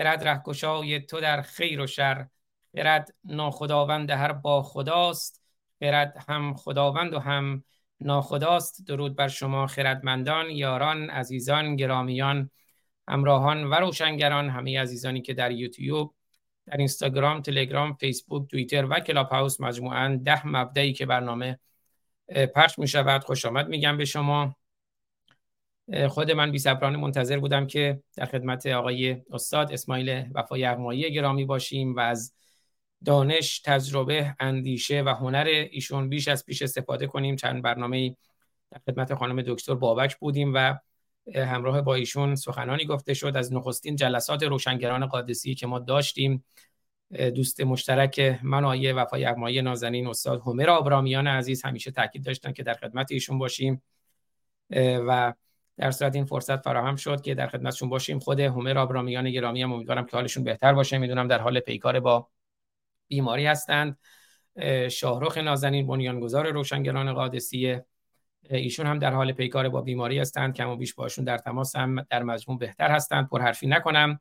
خرد رهگشای تو در خیر و شر. خرد ناخداوند هر با خداست. خرد هم خداوند و هم ناخداست. درود بر شما خردمندان یاران عزیزان گرامیان همراهان و روشنگران همه عزیزانی که در یوتیوب در اینستاگرام تلگرام فیسبوک توییتر و کلاب هاوس مجموعا ده مبدعی که برنامه پخش می شود خوش آمد میگم به شما. خود من بی منتظر بودم که در خدمت آقای استاد اسماعیل وفا یغمایی گرامی باشیم و از دانش، تجربه، اندیشه و هنر ایشون بیش از پیش استفاده کنیم. چند برنامه در خدمت خانم دکتر بابک بودیم و همراه با ایشون سخنانی گفته شد از نخستین جلسات روشنگران قادسی که ما داشتیم. دوست مشترک من آیه وفای یغمایی نازنین استاد همر آبرامیان عزیز همیشه تاکید داشتن که در خدمت ایشون باشیم. و در صورت این فرصت فراهم شد که در خدمتشون باشیم. خود همر آبرامیان گرامی هم امیدوارم که حالشون بهتر باشه. می‌دونم در حال پیکار با بیماری هستند. شاهرخ نازنین بنیانگذار روشنگران قادسیه ایشون هم در حال پیکار با بیماری هستند. کم و بیش باشون در تماس هم در مجموع بهتر هستند. حرفی نکنم.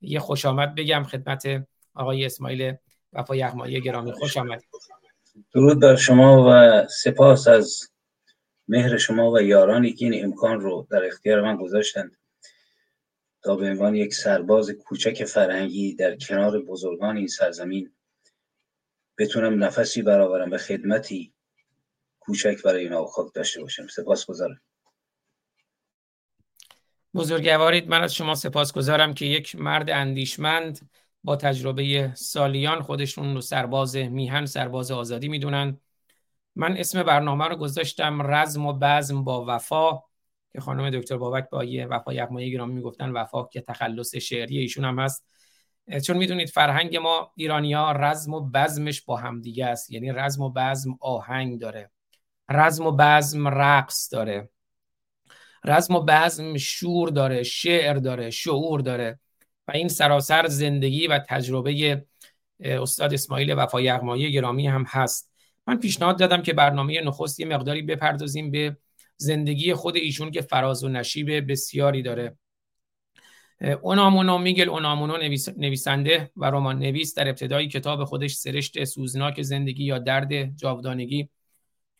یه خوش آمد بگم خدمت آقای اسماعیل وفا یغمایی گرامی. خوش آمد درود بر شما و سپاس از مهر شما و یارانی که این امکان رو در اختیار من گذاشتند. تا به عنوان یک سرباز کوچک فرهنگی در کنار بزرگان این سرزمین بتونم نفسی برآورم به خدمتی کوچک برای اینا خاک داشته باشم. سپاس گذارم بزرگوارید من از شما سپاس گذارم که یک مرد اندیشمند با تجربه سالیان خودشون رو سرباز میهن سرباز آزادی می‌دونن. من اسم برنامه رو گذاشتم رزم و بزم با وفا که خانم دکتر بابک با یه وفا یغمایی گرامی می‌گفتن وفا که تخلص شعری ایشون هم هست. چون می‌دونید فرهنگ ما ایرانیا رزم و بزمش با هم دیگه است. یعنی رزم و بزم آهنگ داره. رزم و بزم رقص داره. رزم و بزم شور داره شعر داره شعور داره. و این سراسر زندگی و تجربه استاد اسماعیل وفا یغمایی گرامی هم هست. من پیشنهاد دادم که برنامه نخست یه مقداری بپردازیم به زندگی خود ایشون که فراز و نشیب بسیاری داره. اونامونو میگل اونامونو نویسنده و رمان نویس در ابتدای کتاب خودش سرشت سوزناک زندگی یا درد جاودانگی.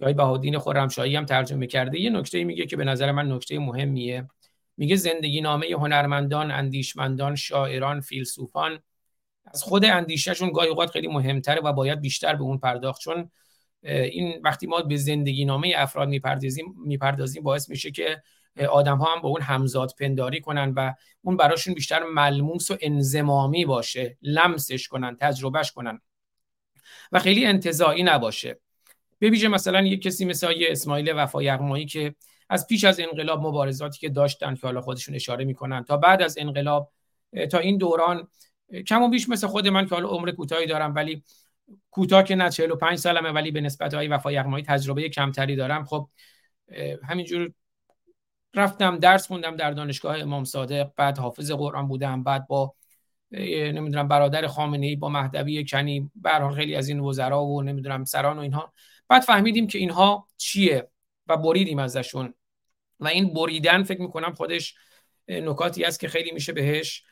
یا بهادین خرمشاهی هم ترجمه کرده. یه نکته میگه که به نظر من نکته مهمیه. میگه زندگی نامه هنرمندان اندیشمندان شاعران فیلسوفان از خود اندیشهشون گاهی اوقات خیلی مهمتره و باید بیشتر به اون پرداخت. چون این وقتی ما به زندگی نامه افراد می‌پردازیم می‌پردازیم باعث میشه که آدم ها هم با اون همزاد پنداری کنن و اون براشون بیشتر ملموس و انزمامی باشه لمسش کنن تجربهش کنن. و خیلی انتظایی نباشه. به مثلا یک کسی مثل اسماعیل وفا یغمایی که از پیش از انقلاب مبارزاتی که داشتن که حالا خودشون اشاره می‌کنن تا بعد از انقلاب تا این دوران کم و بیش مثل خود من که حالا عمر کوتاهی دارم ولی کوتاه که نه 45 سالمه ولی به نسبت های وفا یغمایی تجربه کمتری دارم. خب همینجور رفتم درس خوندم در دانشگاه امام صادق بعد حافظ قرآن بودم بعد با نمی‌دونم برادر خامنه ای با مهدوی کنی به خیلی از این وزرا و نمی‌دونم سران و اینها. بعد فهمیدیم که اینها چیه و بریدیم ازشون. و این بریدن فکر می‌کنم خودش نکاتی است که خیلی میشه بهش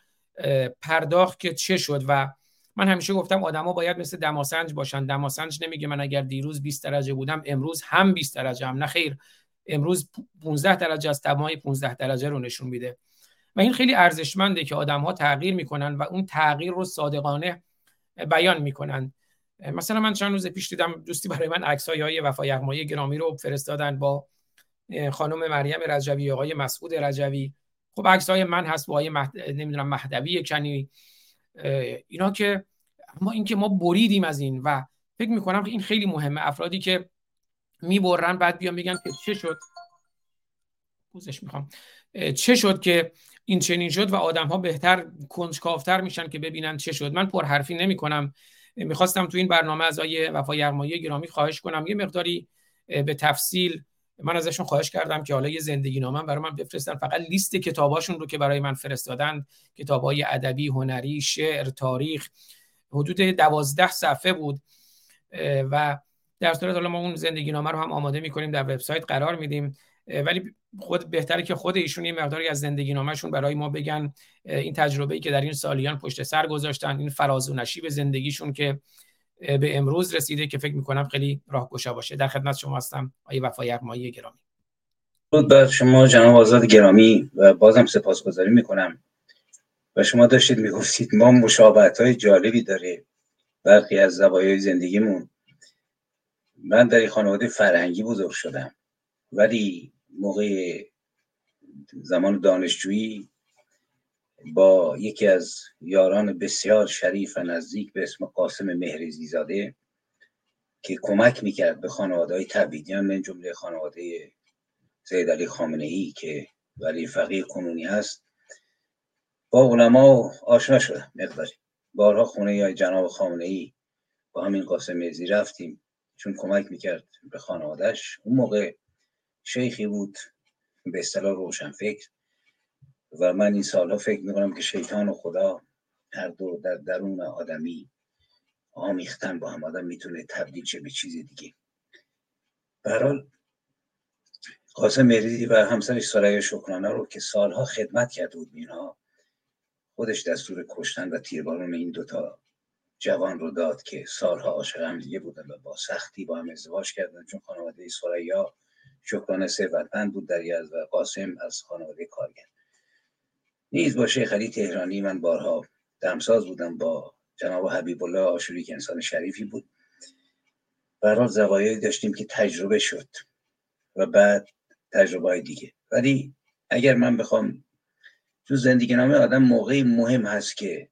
پرداخت که چه شد و من همیشه گفتم آدما باید مثل دماسنج باشن. دماسنج نمیگه من اگر دیروز 20 درجه بودم امروز هم 20 درجه هم. نه خیر. امروز 15 درجه از دمای 15 درجه رو نشون میده. و این خیلی ارزشمنده که آدم ها تغییر می‌کنن و اون تغییر رو صادقانه بیان می‌کنن. مثلا من چند روز پیش دیدم دوستی برای من عکس های وفای یغمایی گرامی رو فرستادن با خانم مریم رجوی آقای مسعود رجوی. خب عکس های من هست با آقای مهد... نمی‌دونم مهدوی کنی اینا که اما اینکه ما بریدیم از این و فکر می‌کنم که این خیلی مهمه. افرادی که می‌برن بعد بیان بگن که چه شد؟ پوزش می‌خوام. چه شد که این چنین شد و آدم ها بهتر کنجکافتر میشن که ببینن چه شد؟ من پرحرفی نمی کنم می‌خواستم تو این برنامه از آیه وفا یرمایی گرامی خواهش کنم. یه مقداری به تفصیل من ازشون خواهش کردم که حالا یه زندگی نامه برای من بفرستن. فقط لیست کتاباشون رو که برای من فرستادن کتابای ادبی هنری شعر تاریخ حدود دوازده صفحه بود. و در صورت حالا ما اون زندگی نامه رو هم آماده می‌کنیم در وبسایت قرار میدیم. ولی خود بهتره که خود ایشون یه مقداری از زندگی نامشون برای ما بگن. این تجربه‌ای که در این سالیان پشت سر گذاشتن این فراز و نشیب زندگیشون که به امروز رسیده که فکر می‌کنم خیلی راهگشا باشه. در خدمت شما هستم آقای وفای ارمایی گرامی. بود بر شما جناب آزاد گرامی و بازم سپاسگزاری می‌کنم. و شما داشتید می‌گفتید ما مشابهت های جالبی داره برخی از زوایای زندگیمون. من در خانواده فرهنگی بزرگ شدم. ولی موقع زمان دانشجویی با یکی از یاران بسیار شریف و نزدیک به اسم قاسم مهرزی زاده که کمک می‌کرد به خانواده های تبیدیان من جمله خانواده زید علی خامنه ای که ولی فقیه کنونی هست با علما آشنا شدم مقداری. بارها خونه یا جناب خامنه ای با همین قاسم مهرزی رفتیم چون کمک می‌کرد به خانوادهش اون موقع شیخی بود به اصطلاح روشن فکر و من این سالها فکر می‌کنم که شیطان و خدا هر دو در درون آدمی آمیختن با هم. آدم می‌تونه تبدیل شه به چیز دیگه. برحال قاسم مریدی و همسرش سرای شکرانه رو که سالها خدمت کرده بود اینها خودش دستور کشتن و تیربارون این دوتا جوان رو داد که سالها عاشق هم دیگه بودن و با سختی با هم ازدواج کردن. چون خانواده سریا شکرانه ثروتمند بود در یزد و قاسم از خانواده کارگر. نیز با شیخ علی تهرانی من بارها دمساز بودم با جناب حبیب الله آشوری که انسان شریفی بود. برحال زوایایی داشتیم که تجربه شد و بعد تجربه های دیگه. ولی اگر من بخوام تو زندگی نامه آدم موقعی مهم هست که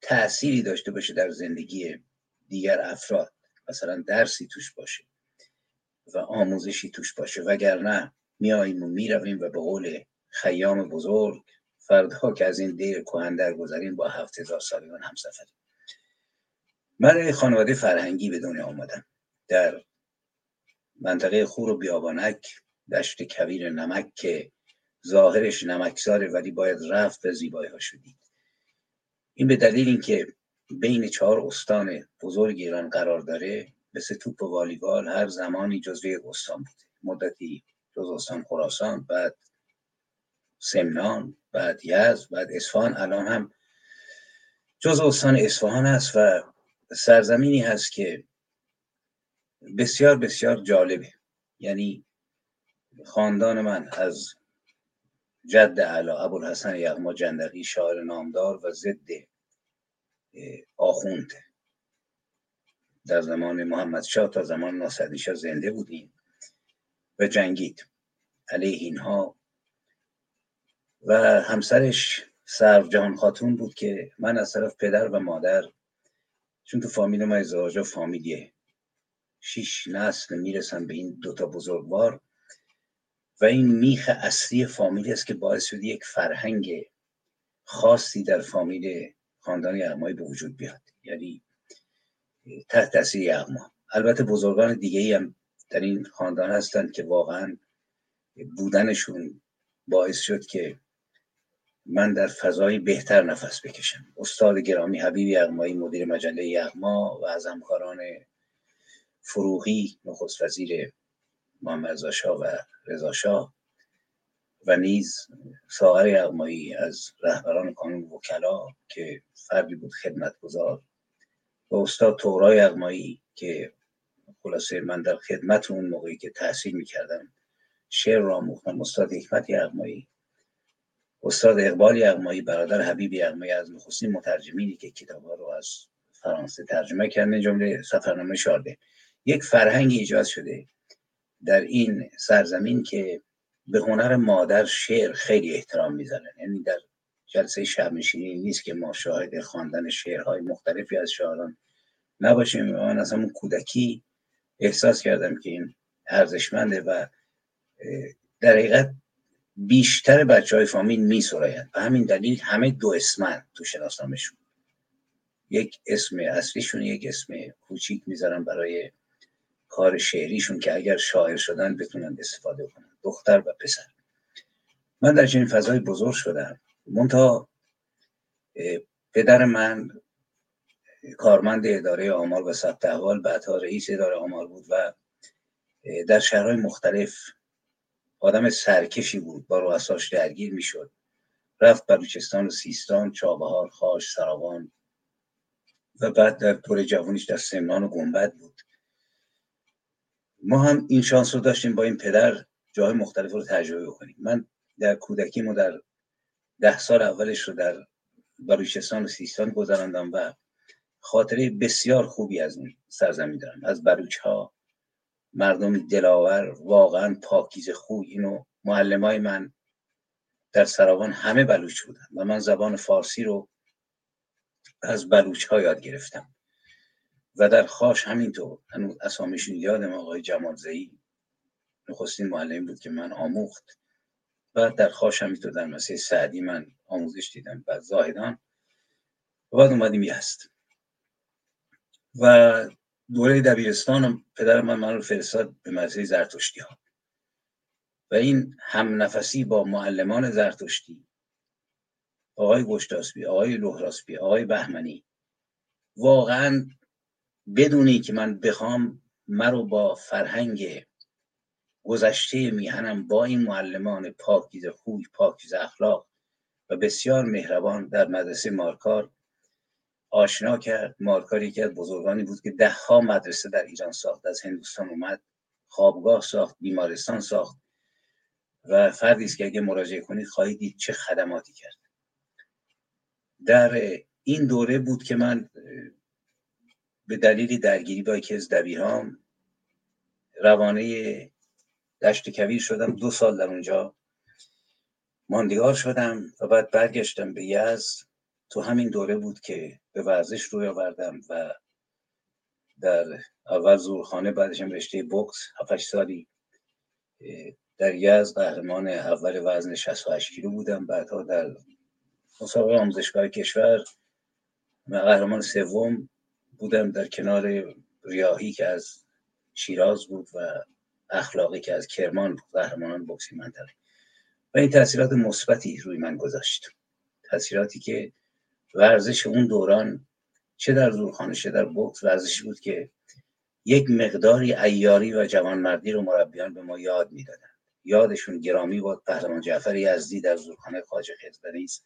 تأثیری داشته باشه در زندگی دیگر افراد مثلا درسی توش باشه و آموزشی توش باشه وگرنه میاییم و می‌رویم و به قول خیام بزرگ فردا که از این دیر کهن گذاریم با هفت هزار سالیان هم سفریم من خانواده فرهنگی به دنیا آمدم در منطقه خور و بیابانک دشت کویر نمک که ظاهرش نمکزاره ولی باید رفت و زیبایی ها شدید این به دلیل اینکه بین چهار استان بزرگ ایران قرار داره مثل توپ و والیبال هر زمانی جزوی استان بوده. مدتی جز استان خراسان بعد سمنان بعد یز بعد اصفهان. الان هم جز استان اصفهان است و سرزمینی هست که بسیار بسیار جالبه. یعنی خاندان من از جد علا ابوالحسن یغما جندقی شاعر نامدار و ضد آخوند. در زمان محمد شاه تا زمان ناصری شاه زنده بودیم و جنگید. علیه اینها و همسرش سرو جهان خاتون بود که من از طرف پدر و مادر چون تو فامیل ما ازدواج فامیلیه شیش نسل می‌رسن به این دوتا بزرگوار و این میخ اصلی فامیلی است که باعث شده یک فرهنگ خاصی در فامیل خاندان یغمایی به وجود بیاد. یعنی تحت تاثیر یغما. البته بزرگان دیگه ای هم در این خاندان هستند که واقعا بودنشون باعث شد که من در فضای بهتر نفس بکشم. استاد گرامی حبیب یغمایی مدیر مجله یغما و از همکاران فروغی نخست وزیر محمد و رضا شاه و نیز ساغر یغمایی از رهبران کانون وکلا که فردی بود خدمتگزار و استاد تورای یغمایی که خلاصه من در خدمت اون موقعی که تحصیل می‌کردم شعر را مختم استاد حکمت یغمایی استاد اقبال یغمایی برادر حبیب یغمایی از نخستین مترجمینی که کتاب رو از فرانسه ترجمه کردن جمله سفرنامه شارده. یک فرهنگ ایجاد شده در این سرزمین که به هنر مادر شعر خیلی احترام می‌ذارن یعنی در جلسه شب نیست که ما شاهد خواندن شعرهای مختلفی از شاعران نباشیم. من از همون کودکی احساس کردم که این ارزشمنده و در حقیقت بیشتر بچه های فامیل می سرایند و همین دلیل همه دو اسمن تو شناسنامهشون. یک اسم اصلیشون یک اسم کوچیک می‌ذارن برای کار شعریشون که اگر شاعر شدن بتونن استفاده کنن. دختر و پسر. من در چنین فضای بزرگ شدم. منتها پدر من کارمند اداره آمار و ثبت احوال بعدها رئیس اداره آمار بود و در شهرهای مختلف آدم سرکشی بود با رؤساش درگیر می‌شد. رفت بلوچستان و سیستان چابهار خاش سراوان و بعد در طور جوانیش در سمنان و گنبد بود. ما هم این شانس رو داشتیم با این پدر جای مختلف رو تجربه کنیم من در کودکیمو در ده سال اولش رو در بلوچستان و سیستان گذراندم و خاطره بسیار خوبی از اون سرزمین دارم از بلوچ ها مردم دلاور واقعا پاکیز خوب اینو معلم من در سراوان همه بلوچ بودن و من زبان فارسی رو از بلوچ ها یاد گرفتم. و در خاش همینطور هنوز اسامیشون یادم آقای جمال زهی نخستین معلم بود که من آموخت و در خاش همینطور در مسیح سعدی من آموزش دیدم و زاهدان. و بعد اومدیم یست و دوره دبیرستان پدر من من رو فرستاد به مدرسه زرتشتی ها. و این هم نفسی با معلمان زرتشتی آقای گشتاسبی آقای لهراسبی آقای بهمنی واقعا بدونی که من بخوام مرو با فرهنگ گذشته میهنم با این معلمان پاکیز خوی پاکیز اخلاق و بسیار مهربان در مدرسه مارکار آشنا کرد. مارکاری که بزرگانی بود که ده ها مدرسه در ایران ساخت. از هندوستان اومد خوابگاه ساخت بیمارستان ساخت. و فردی است که اگه مراجعه کنید خواهید دید چه خدماتی کرد. در این دوره بود که من به دلیل درگیری با یکی از دبیرام روانه دشت کویر شدم. دو سال در اونجا ماندگار شدم و بعد برگشتم به یزد. تو همین دوره بود که به ورزش روی آوردم و در اول زورخانه بعدش هم رشته بوکس 7 سالی در یزد قهرمان اول وزن 68 کیلو بودم. بعدها در مسابقه آموزشگاه کشور قهرمان سوم بودم در کنار ریاهی که از شیراز بود و اخلاقی که از کرمان بود قهرمانان بوکسی منطقه. و این تاثیرات مثبتی روی من گذاشت. تاثیراتی که ورزش اون دوران چه در زورخانه چه در بوکس ورزشی بود که یک مقداری ایاری و جوانمردی رو مربیان به ما یاد می‌دادن یادشون گرامی بود قهرمان جعفر یزدی در زورخانه خواجه خزدنی است.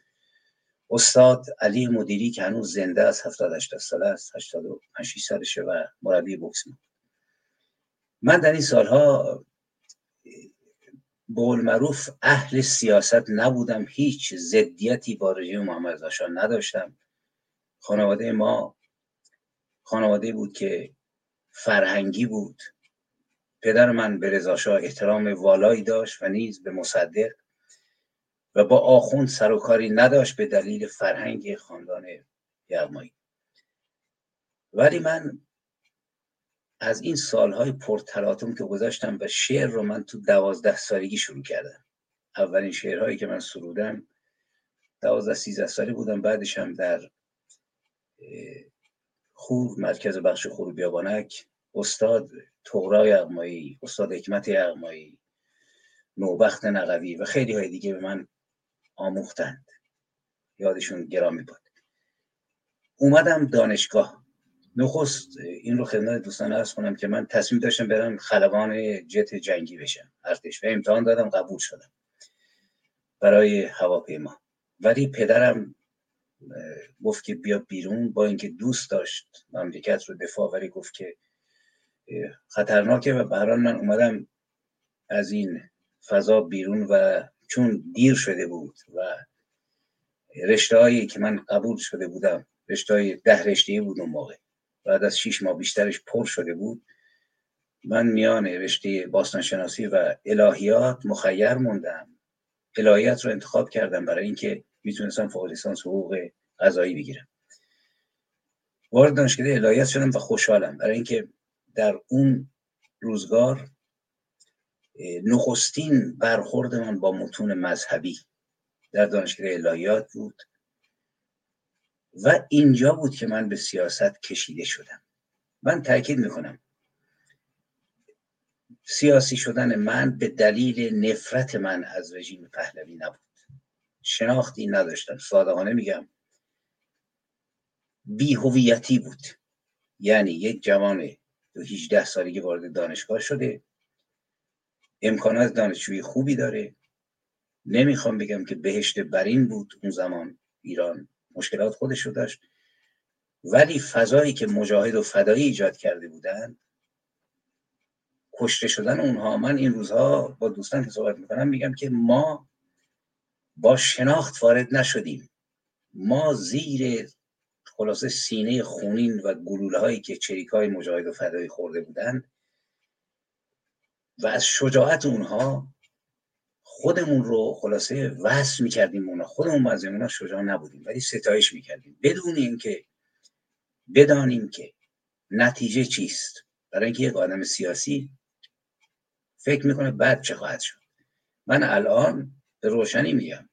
استاد علی مدیری که هنوز زنده است 70 80 ساله است 85 سالشه و مربی بود من در این سالها بول معروف اهل سیاست نبودم هیچ زدیتی با رژیم محمد رضا نداشتم. خانواده ما خانواده بود که فرهنگی بود. پدر من به رضا احترام والایی داشت و نیز به مصدق و با آخوند سر نداشت به دلیل فرهنگ خاندان یغمایی. ولی من از این سالهای پرتلاطم که گذاشتم و شعر رو من تو دوازده سالگی شروع کردم. اولین شعرهایی که من سرودم دوازده سیزده سالی بودم. بعدش هم در خوب مرکز بخش خور بیابانک استاد تغرای اغمایی استاد حکمت اغمایی نوبخت نقوی و خیلی های دیگه به من آموختند. یادشون گرامی بود اومدم دانشگاه. نخست این رو خدمت دوستان ارز کنم که من تصمیم داشتم برم خلبان جت جنگی بشم. ارتش و امتحان دادم قبول شدم. برای هواپیما. ولی پدرم گفت که بیا بیرون با اینکه دوست داشت مملکت رو دفاع ولی گفت که خطرناکه و به من اومدم از این فضا بیرون و چون دیر شده بود و رشته هایی که من قبول شده بودم رشته ده رشته بود اون موقع. بعد از شیش ماه بیشترش پر شده بود. من میان رشته باستانشناسی و الهیات مخیر موندم. الهیات رو انتخاب کردم برای اینکه می‌تونستم فوق لیسانس حقوق قضایی بگیرم. وارد دانشکده الهیات شدم و خوشحالم برای اینکه در اون روزگار نخستین برخورد من با متون مذهبی در دانشکده الهیات بود. و اینجا بود که من به سیاست کشیده شدم. من تاکید می‌کنم. سیاسی شدن من به دلیل نفرت من از رژیم پهلوی نبود. شناختی نداشتم. صادقانه میگم. بیهویتی بود. یعنی یک جوان دو 18 سالگی وارد دانشگاه شده. امکانات دانشجویی خوبی داره. نمی‌خوام بگم که بهشت برین بود اون زمان ایران. مشکلات خودش رو داشت. ولی فضایی که مجاهد و فدایی ایجاد کرده بودن کشته شدن اونها. من این روزها با دوستان که صحبت می‌کنم میگم که ما با شناخت وارد نشدیم. ما زیر خلاصه سینه خونین و گلوله هایی که چریک های مجاهد و فدایی خورده بودن و از شجاعت اونها خودمون رو خلاصه وصل می‌کردیم اونا. خودمون از اونا شجاع نبودیم ولی ستایش می‌کردیم. بدون اینکه بدانیم که نتیجه چیست. برای اینکه یک آدم سیاسی فکر می‌کنه بعد چه خواهد شد. من الان به روشنی میگم.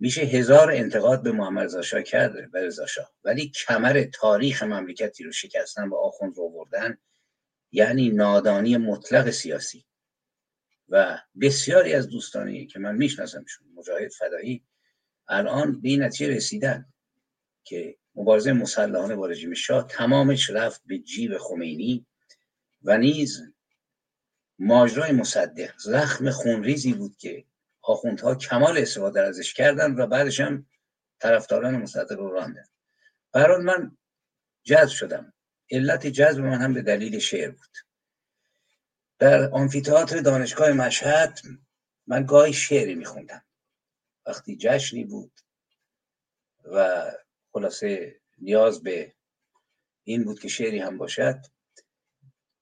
میشه هزار انتقاد به محمد رضا کرده به رضا ولی کمر تاریخ مملکتی رو شکستن و آخوند رو بردن یعنی نادانی مطلق سیاسی. و بسیاری از دوستانی که من میشناسمشون مجاهد فدایی الان به این نتیجه رسیدن که مبارزه مسلحانه با رژیم شاه تمامش رفت به جیب خمینی و نیز ماجرای مصدق زخم خونریزی بود که آخوندها کمال استفاده ازش کردن و بعدش هم طرفداران مصدق رو راندن برای من جذب شدم. علت جذب من هم به دلیل شعر بود. در آمفیتئاتر دانشگاه مشهد من گاهی شعری میخوندم. وقتی جشنی بود و خلاصه نیاز به این بود که شعری هم باشد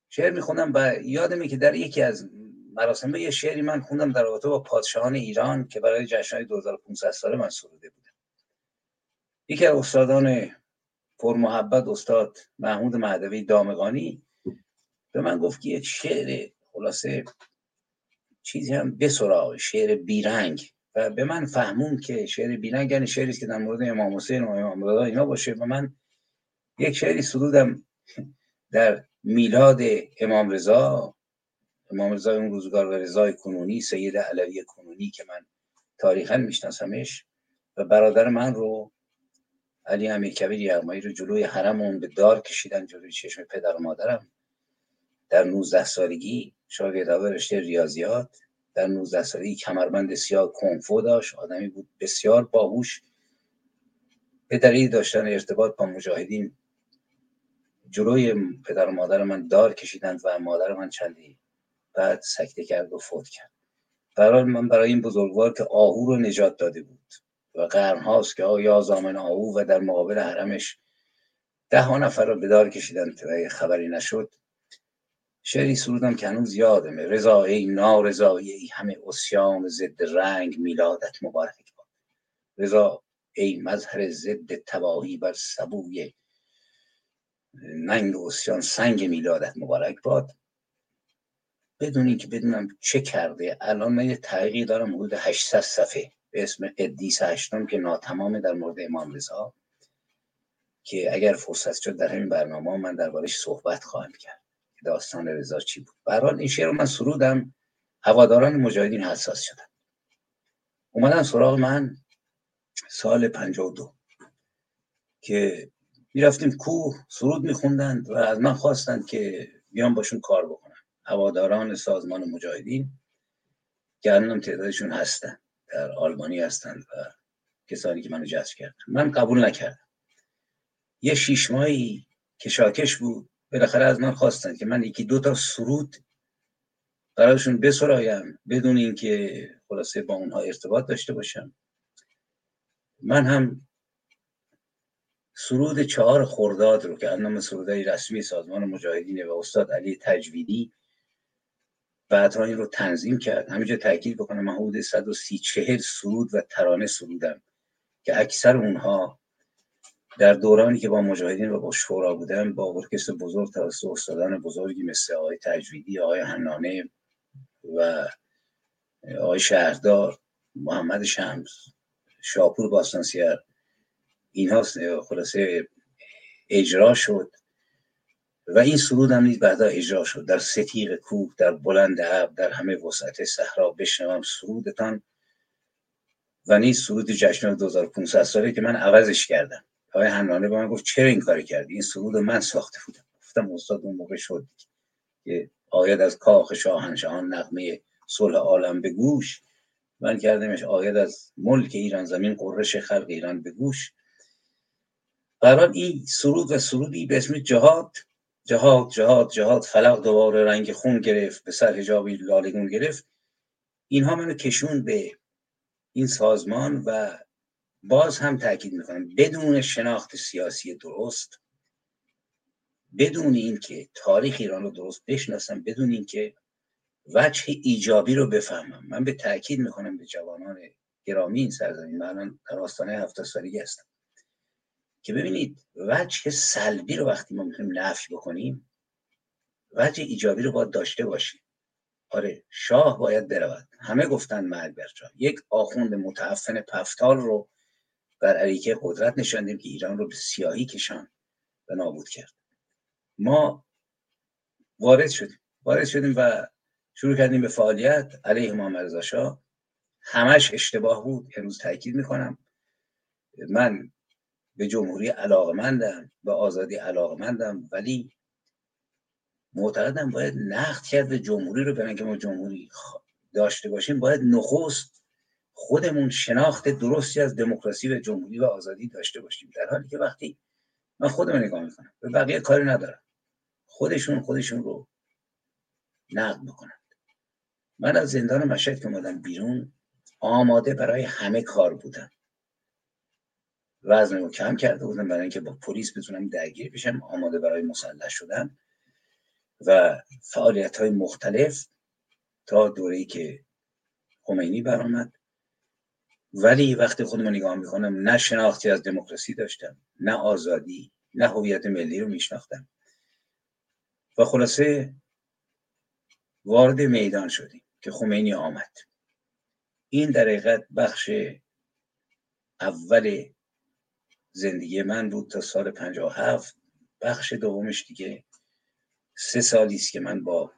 شعر میخوندم و یادمه که در یکی از مراسم یه شعری من خوندم در رابطه با پادشاهان ایران که برای جشنهای 2500 ساله من سروده بودم. یکی از استادان پرمحبت استاد محمود مهدوی دامغانی به من گفت که یک شعر خلاصه چیزی هم بسرا شعر بیرنگ و به من فهمون که شعر بیرنگ یعنی شعری که در مورد امام حسین و امام رضا اینا باشه و من یک شعری سرودم در میلاد امام رضا. امام رضا اون روزگار و رضای کنونی سید علوی کنونی که من تاریخا میشناسمش و برادر من رو علی امیر کبیر یغمایی رو جلوی حرمون به دار کشیدن جلوی چشم پدر و مادرم. در 19 سالگی شاگرد اول رشته ریاضیات در 19 سالگی کمربند سیاه کنفو داشت. آدمی بود بسیار باهوش. به دلیل داشتن ارتباط با مجاهدین. جلوی پدر و مادر من دار کشیدند و مادر من چندی بعد سکته کرد و فوت کرد. برای من برای این بزرگوار که آهو رو نجات داده بود و قرن هاست که آیا زامن آهو و در مقابل حرمش ده ها نفر رو به دار کشیدند و خبری نشد. شعری سرودم که هنوز یادمه. رضا ای نارضایی ای همه اسیان ضد رنگ میلادت مبارک باد. رضا ای مظهر ضد تباهی بر سبوی ننگ اسیان سنگ میلادت مبارک باد. بدون اینکه بدونم چه کرده الان من یه تحقیقی دارم حدود 800 صفحه. به اسم قدیس هشتم که ناتمامه در مورد امام رضا. که اگر فرصت شد در همین برنامه من دربارش صحبت خواهم کرد. داستان رضا چی بود. برحال این شعر من سرودم. هواداران مجاهدین حساس شدن. اومدن سراغ من سال 52 که می‌رفتیم کوه سرود میخوندند و از من خواستند که بیام باشون کار بکنم. هواداران سازمان مجاهدین که الان تعدادشون هستن. در آلمانی هستند و کسانی که منو جذب کردن. من قبول نکردم. یه شیش ماهی کشاکش بود. بالاخره از من خواستن که من یکی دو تا سرود برایشون بسرایم بدون اینکه خلاصه با اونها ارتباط داشته باشم. من هم سرود چهار خرداد رو که نام سرودهای رسمی سازمان مجاهدین و استاد علی تجویدی بعدها این رو تنظیم کرد. همینجا تاکید بکنم من حدود 130 چهل سرود و ترانه سرودم که اکثر اونها در دورانی که با مجاهدین و با شورا بودم با ارکستر بزرگ توسط استادان بزرگی مثل آقای تجویدی آقای حنانه و آقای شهردار محمد شمس شاپور باستانسیر اینها خلاصه اجرا شد و این سرود هم نیز بعدا اجرا شد. در ستیق کوه در بلند ابر در همه وسعت صحرا بشنوم سرودتان و نیز سرود جشن 2500 ساله که من عوضش کردم. آقای حنانه به من گفت چرا این کار کردی؟ این سرود من ساخته بودم. گفتم استاد اون موقع شد که آید از کاخ شاهنشاهان نغمه صلح عالم به گوش. من کردمش آید از ملک ایران زمین قررش خلق ایران به گوش. قرار این سرود و سرودی به اسم جهاد جهاد جهاد جهاد فلق دوباره رنگ خون گرفت به سر حجابی لالگون گرفت. اینها منو کشون به این سازمان و باز هم تاکید می‌کنم بدون شناخت سیاسی درست بدون اینکه تاریخ ایران رو درست بشناسم بدون اینکه وجه ایجابی رو بفهمم. من به تاکید می‌کنم به جوانان گرامی این سرزمین من در آستانه هفته سالگی هستم که ببینید وجه سلبی رو وقتی ما می‌خوایم نفی بکنیم وجه ایجابی رو باید داشته باشیم. آره شاه باید برود. همه گفتن مرگ بر یک آخوند متعفن پفتال رو بر علیکه قدرت نشاندیم که ایران رو به سیاهی کشان و نابود کرد. ما وارد شدیم وارد شدیم و شروع کردیم به فعالیت علیه محمد رضا شاه. همش اشتباه بود امروز تاکید می‌کنم. من به جمهوری علاقمندم به آزادی علاقمندم ولی معتقدم باید نقد کرد به جمهوری رو برن که ما جمهوری داشته باشیم باید نخست خودمون شناخت درستی از دموکراسی و جمهوری و آزادی داشته باشیم. در حالی که وقتی من خودم نگاه می‌کنم به بقیه کاری ندارم خودشون خودشون رو نقد می‌کنند من از زندان مشهد که اومدم بیرون آماده برای همه کار بودم. وزن رو کم کرده بودم برای اینکه با پلیس بتونم درگیر بشم. آماده برای مسلح شدن و فعالیت های مختلف تا دوره که خمینی برآمد. ولی وقتی خودم نگاه می‌کنم نه شناختی از دموکراسی داشتم نه آزادی نه هویت ملی رو میشناختم. و خلاصه وارد میدان شدیم که خمینی آمد. این در حقیقت بخش اول زندگی من بود تا سال 57 بخش دومش دیگه سه سالی است که من با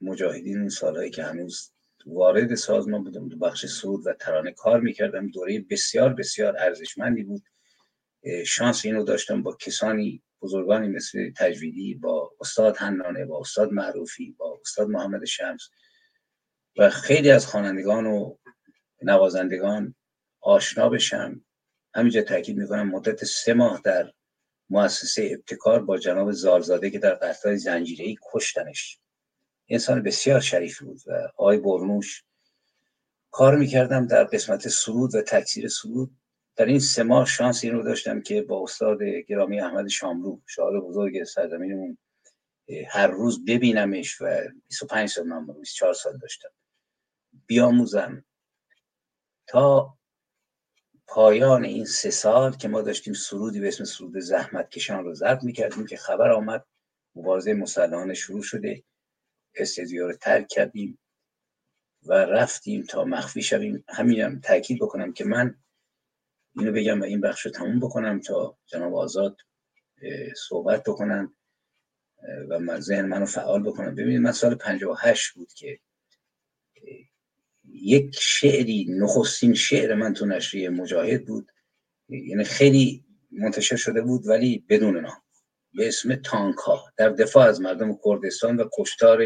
مجاهدین اون سالهایی که هنوز وارد سازمان بودم تو بخش سود و ترانه کار می‌کردم. دوره بسیار بسیار ارزشمندی بود. شانس اینو داشتم با کسانی بزرگانی مثل تجویدی با استاد حنانه با استاد معروفی با استاد محمد شمس و خیلی از خوانندگان و نوازندگان آشنا بشم. همینجا تاکید می‌کنم مدت سه ماه در مؤسسه ابتکار با جناب زارزاده که در قطعه زنجیری کشتنش انسان بسیار شریفی بود و آقای برنوش کار می‌کردم در قسمت سرود و تکثیر سرود. در این سه ماه شانس این رو داشتم که با استاد گرامی احمد شاملو شاعر بزرگ سرزمینمون هر روز ببینمش و 25 سال من 24 سال داشتم. بیاموزم تا پایان این سه سال که ما داشتیم سرودی به اسم سرود زحمت کشان رو ضبط می‌کردیم که خبر آمد مبارزه مسلحانه شروع شده. استدیو رو ترک کردیم و رفتیم تا مخفی شویم. همینم تاکید بکنم که من اینو بگم و این بخش رو تموم بکنم تا جناب آزاد صحبت بکنم و من ذهن منو فعال بکنم ببینید من سال 58 بود که یک شعری نخستین شعر من تو نشریه مجاهد بود. یعنی خیلی منتشر شده بود ولی بدون نام. به اسم تانکا. در دفاع از مردم کردستان و کشتار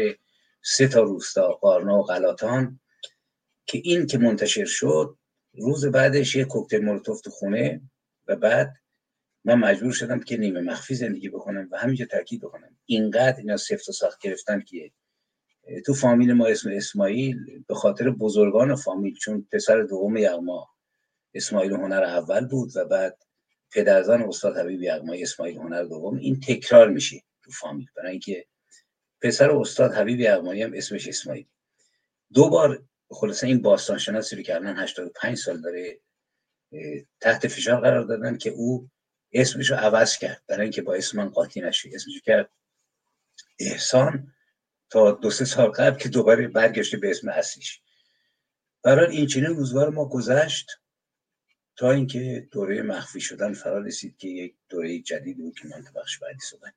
سه تا روستا قارنا و غلاطان که این که منتشر شد روز بعدش یه کوکتل مولوتوف تو خونه و بعد من مجبور شدم که نیمه مخفی زندگی بکنم و همینجا تاکید بکنم. اینقدر اینا سفت و سخت گرفتن که تو فامیل ما اسم اسماعیل به خاطر بزرگان فامیل چون پسر دوم یغما اسماعیل هنر اول بود و بعد پدرزن استاد حبیب یغمایی اسماعیل هنر دوم این تکرار میشه تو فامیل. برای اینکه پسر استاد حبیب یغمایی هم اسمش اسماعیل. دو بار خلاصه این باستان شناسی رو که الان 85 سال داره تحت فشار قرار دادن که او اسمش رو عوض کرد. برای اینکه با اسم من قاطی نشه. اسمش کرد احسان تا دو سه سال قبل که دوباره برگشته به اسم اصلیش برای این چنین روزگار ما گذشت. تا اینکه دوره مخفی شدن فرا رسید که یک دوره جدید بود که من تو بخش بعدی صحبت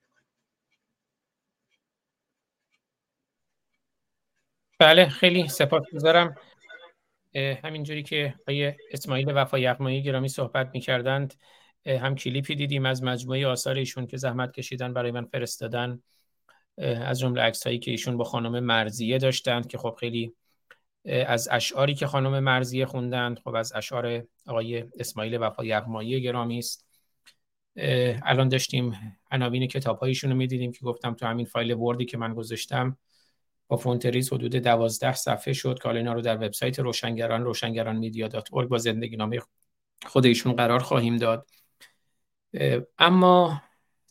بله خیلی سپاس گذارم. همینجوری که آقای اسماعیل وفا یغمایی گرامی صحبت می‌کردند هم کلیپی دیدیم از مجموعه آثار ایشون که زحمت کشیدن برای من فرستادن از جمله عکس هایی که ایشون با خانم مرزیه داشتند که خب خیلی از اشعاری که خانم مرزیه خوندند خب از اشعار آقای اسماعیل وفا یغمایی گرامی است. الان داشتیم عناوین کتاب هایشون رو می‌دیدیم که گفتم تو همین فایل وردی که من گذاشتم با فونت ریز حدود دوازده صفحه شد که اینا رو در وبسایت روشنگران روشنگران media dot با زندگی نامه خود ایشون قرار خواهیم داد. اما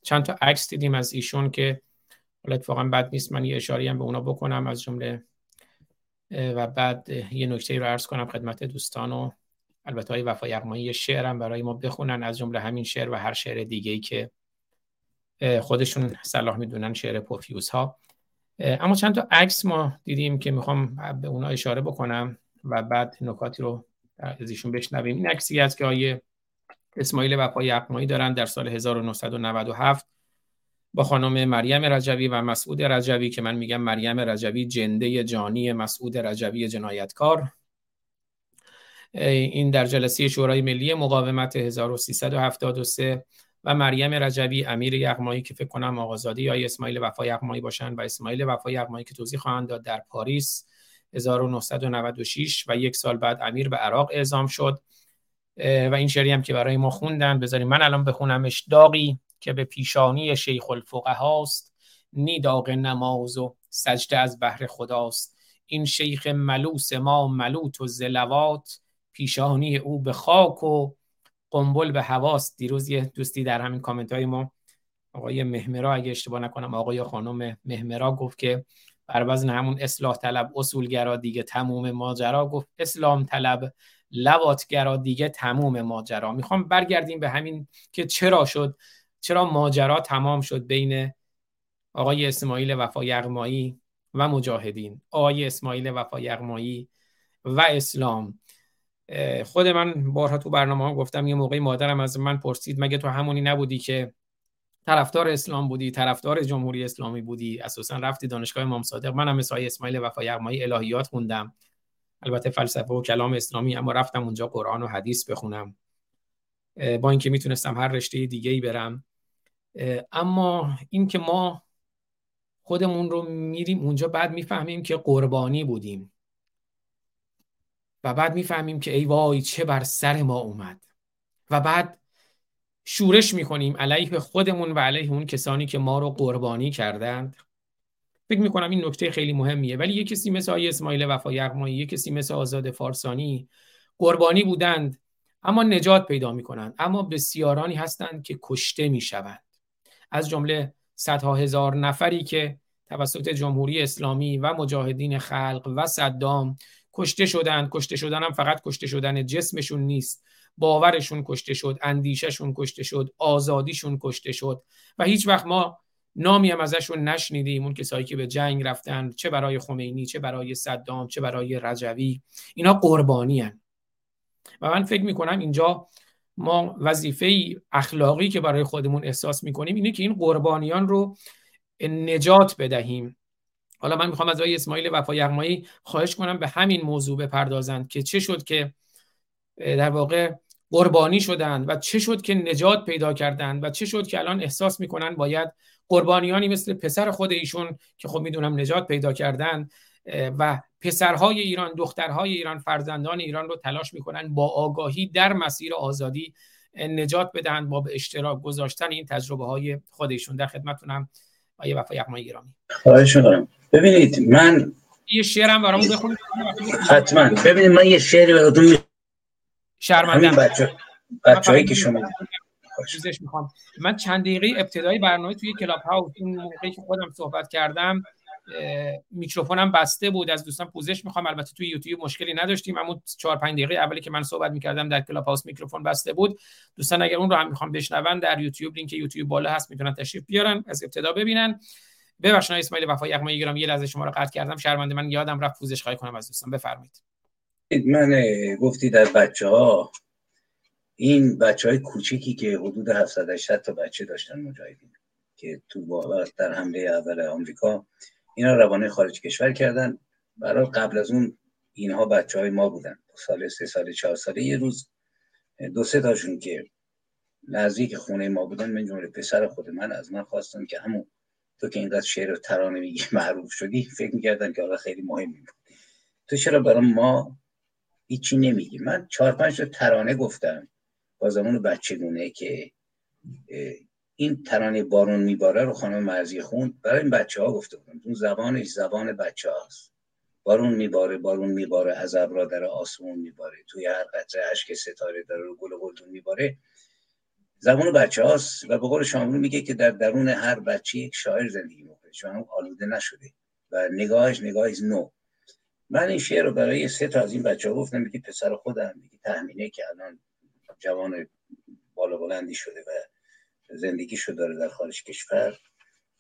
چند تا عکس دیدیم از ایشون که حالا اتفاقا بد نیست من یه اشاره‌ای هم به اونا بکنم از جمله و بعد یه نکته رو عرض کنم خدمت دوستان و البته آقای وفا یغمایی شعرم برای ما بخونن از جمله همین شعر و هر شعر دیگه ای که خودشون صلاح می‌دونن شعر پوفیوز ها اما چند تا عکس ما دیدیم که می‌خوام به اونا اشاره بکنم و بعد نکاتی رو از ایشون بشنویم. این عکسی است که آیه اسماعیل وفا یغمایی دارن در سال 1997 با خانم مریم رجوی و مسعود رجوی که من میگم مریم رجوی جنده جانی مسعود رجوی جنایتکار. این در جلسه شورای ملی مقاومت 1373 و مریم رجوی امیر یغمایی که فکر کنم آقازاده یا اسماعیل وفا یغمایی باشن و اسماعیل وفا یغمایی که توضیح خواهند داد در پاریس 1996 و یک سال بعد امیر به عراق اعزام شد. و این شعری هم که برای ما خوندن بذاریم من الان بخونمش. داغی. که به پیشانی شیخ الفقه هاست نی داغ نماز و سجده از بحر خداست. این شیخ ملوس ما ملوت و زلوات پیشانی او به خاک و قنبل به هواست. دیروز یه دوستی در همین کامنت های ما آقای مهمرا اگه اشتباه نکنم آقای خانم مهمرا گفت که بر وزن همون اصلاح طلب اصولگرا دیگه تموم ماجرا. گفت اسلام طلب لواتگرا دیگه تموم ماجرا. می‌خوام برگردیم به همین که چرا شد چرا ماجرا تمام شد بین آقای اسماعیل وفا یغمایی و مجاهدین؟ آقای اسماعیل وفا یغمایی و اسلام. خود من بارها تو برنامه ها گفتم یه موقعی مادرم از من پرسید مگه تو همونی نبودی که طرفدار اسلام بودی طرفدار جمهوری اسلامی بودی؟ اساسا رفتی دانشگاه امام صادق. منم مثل اسماعیل وفا یغمایی الهیات خوندم. البته فلسفه و کلام اسلامی اما رفتم اونجا قرآن و حدیث بخونم. با اینکه می‌تونستم هر رشته دیگه ای برم. اما اینکه ما خودمون رو میریم اونجا بعد می‌فهمیم که قربانی بودیم. و بعد می‌فهمیم که ای وای چه بر سر ما اومد. و بعد شورش می‌کنیم علیه خودمون و علیه اون کسانی که ما رو قربانی کردند. فکر می‌کنم این نکته خیلی مهمیه. ولی یه کسی مثل آیه اسماعیل وفا یغمایی یه کسی مثل آزاد فارسانی قربانی بودند اما نجات پیدا می‌کنند. اما بسیارانی هستند که کشته می‌شوند. از جمله صدها هزار نفری که توسط جمهوری اسلامی و مجاهدین خلق و صدام کشته شدن کشته شدن هم فقط کشته شدن جسمشون نیست. باورشون کشته شد اندیشهشون کشته شد آزادیشون کشته شد و هیچ وقت ما نامی هم ازشون نشنیدیم. اون کسایی که به جنگ رفتن چه برای خمینی چه برای صدام چه برای رجوی اینا قربانی هن. و من فکر می‌کنم اینجا ما وظیفه اخلاقی که برای خودمون احساس می‌کنیم اینه که این قربانیان رو نجات بدهیم. حالا من می‌خوام از آقای اسماعیل وفا یغمایی خواهش کنم به همین موضوع بپردازند که چه شد که در واقع قربانی شدند و چه شد که نجات پیدا کردند و چه شد که الان احساس می‌کنن باید قربانیانی مثل پسر خود ایشون که خب می‌دونم نجات پیدا کردند و پسرهای ایران دخترهای ایران فرزندان ایران رو تلاش می‌کنن با آگاهی در مسیر آزادی نجات بدهند با به اشتراک گذاشتن این تجربه های خودشون در خدمتتونم آیه وفا یغمایی گرامی خواهش می‌کنم. ببینید من یه شعرم برامون بخونید. حتما. ببینید من یه شعری براتون شرمنده. بچه بچه‌ای که شما می‌خوام. من چند دقیقه ابتدای برنامه توی کلاب هاوس این موقعی که خودم صحبت کردم میکروفونم بسته بود از دوستان پوزش می‌خوام. البته توی یوتیوب مشکلی نداشتیم. اما 4 5 دقیقه اولی که من صحبت می‌کردم در کلاب هاوس میکروفون بسته بود. دوستان اگر اون رو هم می‌خوام بشنون در یوتیوب لینک یوتیوب بالا هست می‌تونن تشریف بیارن از ابتدا ببینن. ببخشید اسماعیل وفا یغمایی گرام یه لحظه شما رو قطع کردم. شرمنده من یادم رفت پوزش خواهی کنم از دوستان. بفرمایید. من گفتی در بچه ها این بچه های کوچیکی که حدود 700 تا بچه داشتن مجاهدین که تو در حمله اول آمریکا اینا روانه خارج کشور کردن. برای قبل از اون اینها بچه های ما بودن. سال سه سال چهار ساله. یه روز دو سه تاشون که نزدیک خونه ما بودن من جمله پسر خود من از من خواستن که همون تو که اینقدر شعر و ترانه میگی معروف شدی فکر می‌کردن که حالا خیلی مهم بود. تو چرا برای ما هیچی نمیگی؟ من چهار پنج ترانه گفتم. با زمان بچگونه که این ترانه بارون میباره رو خانم مرزی خوند برای این بچه ها گفته بودم. اون زبانش زبان بچه هاست بارون میباره بارون میباره از ابرا در آسمون میباره توی هر قطره اشک ستاره داره رو گل گلدون میباره. زبان بچه هاست و به قول شاملو میگه که در درون هر بچه یک شاعر زندگی می‌کنه. چون آلوده نشده و نگاهش نگاهی نو. من این شعر رو برای سه تا از این بچه ها گفتم میگه پسر خودم میگه تحمینه که الان جوان بالا بلندی شده و زندگیشو داره در خارج کشور.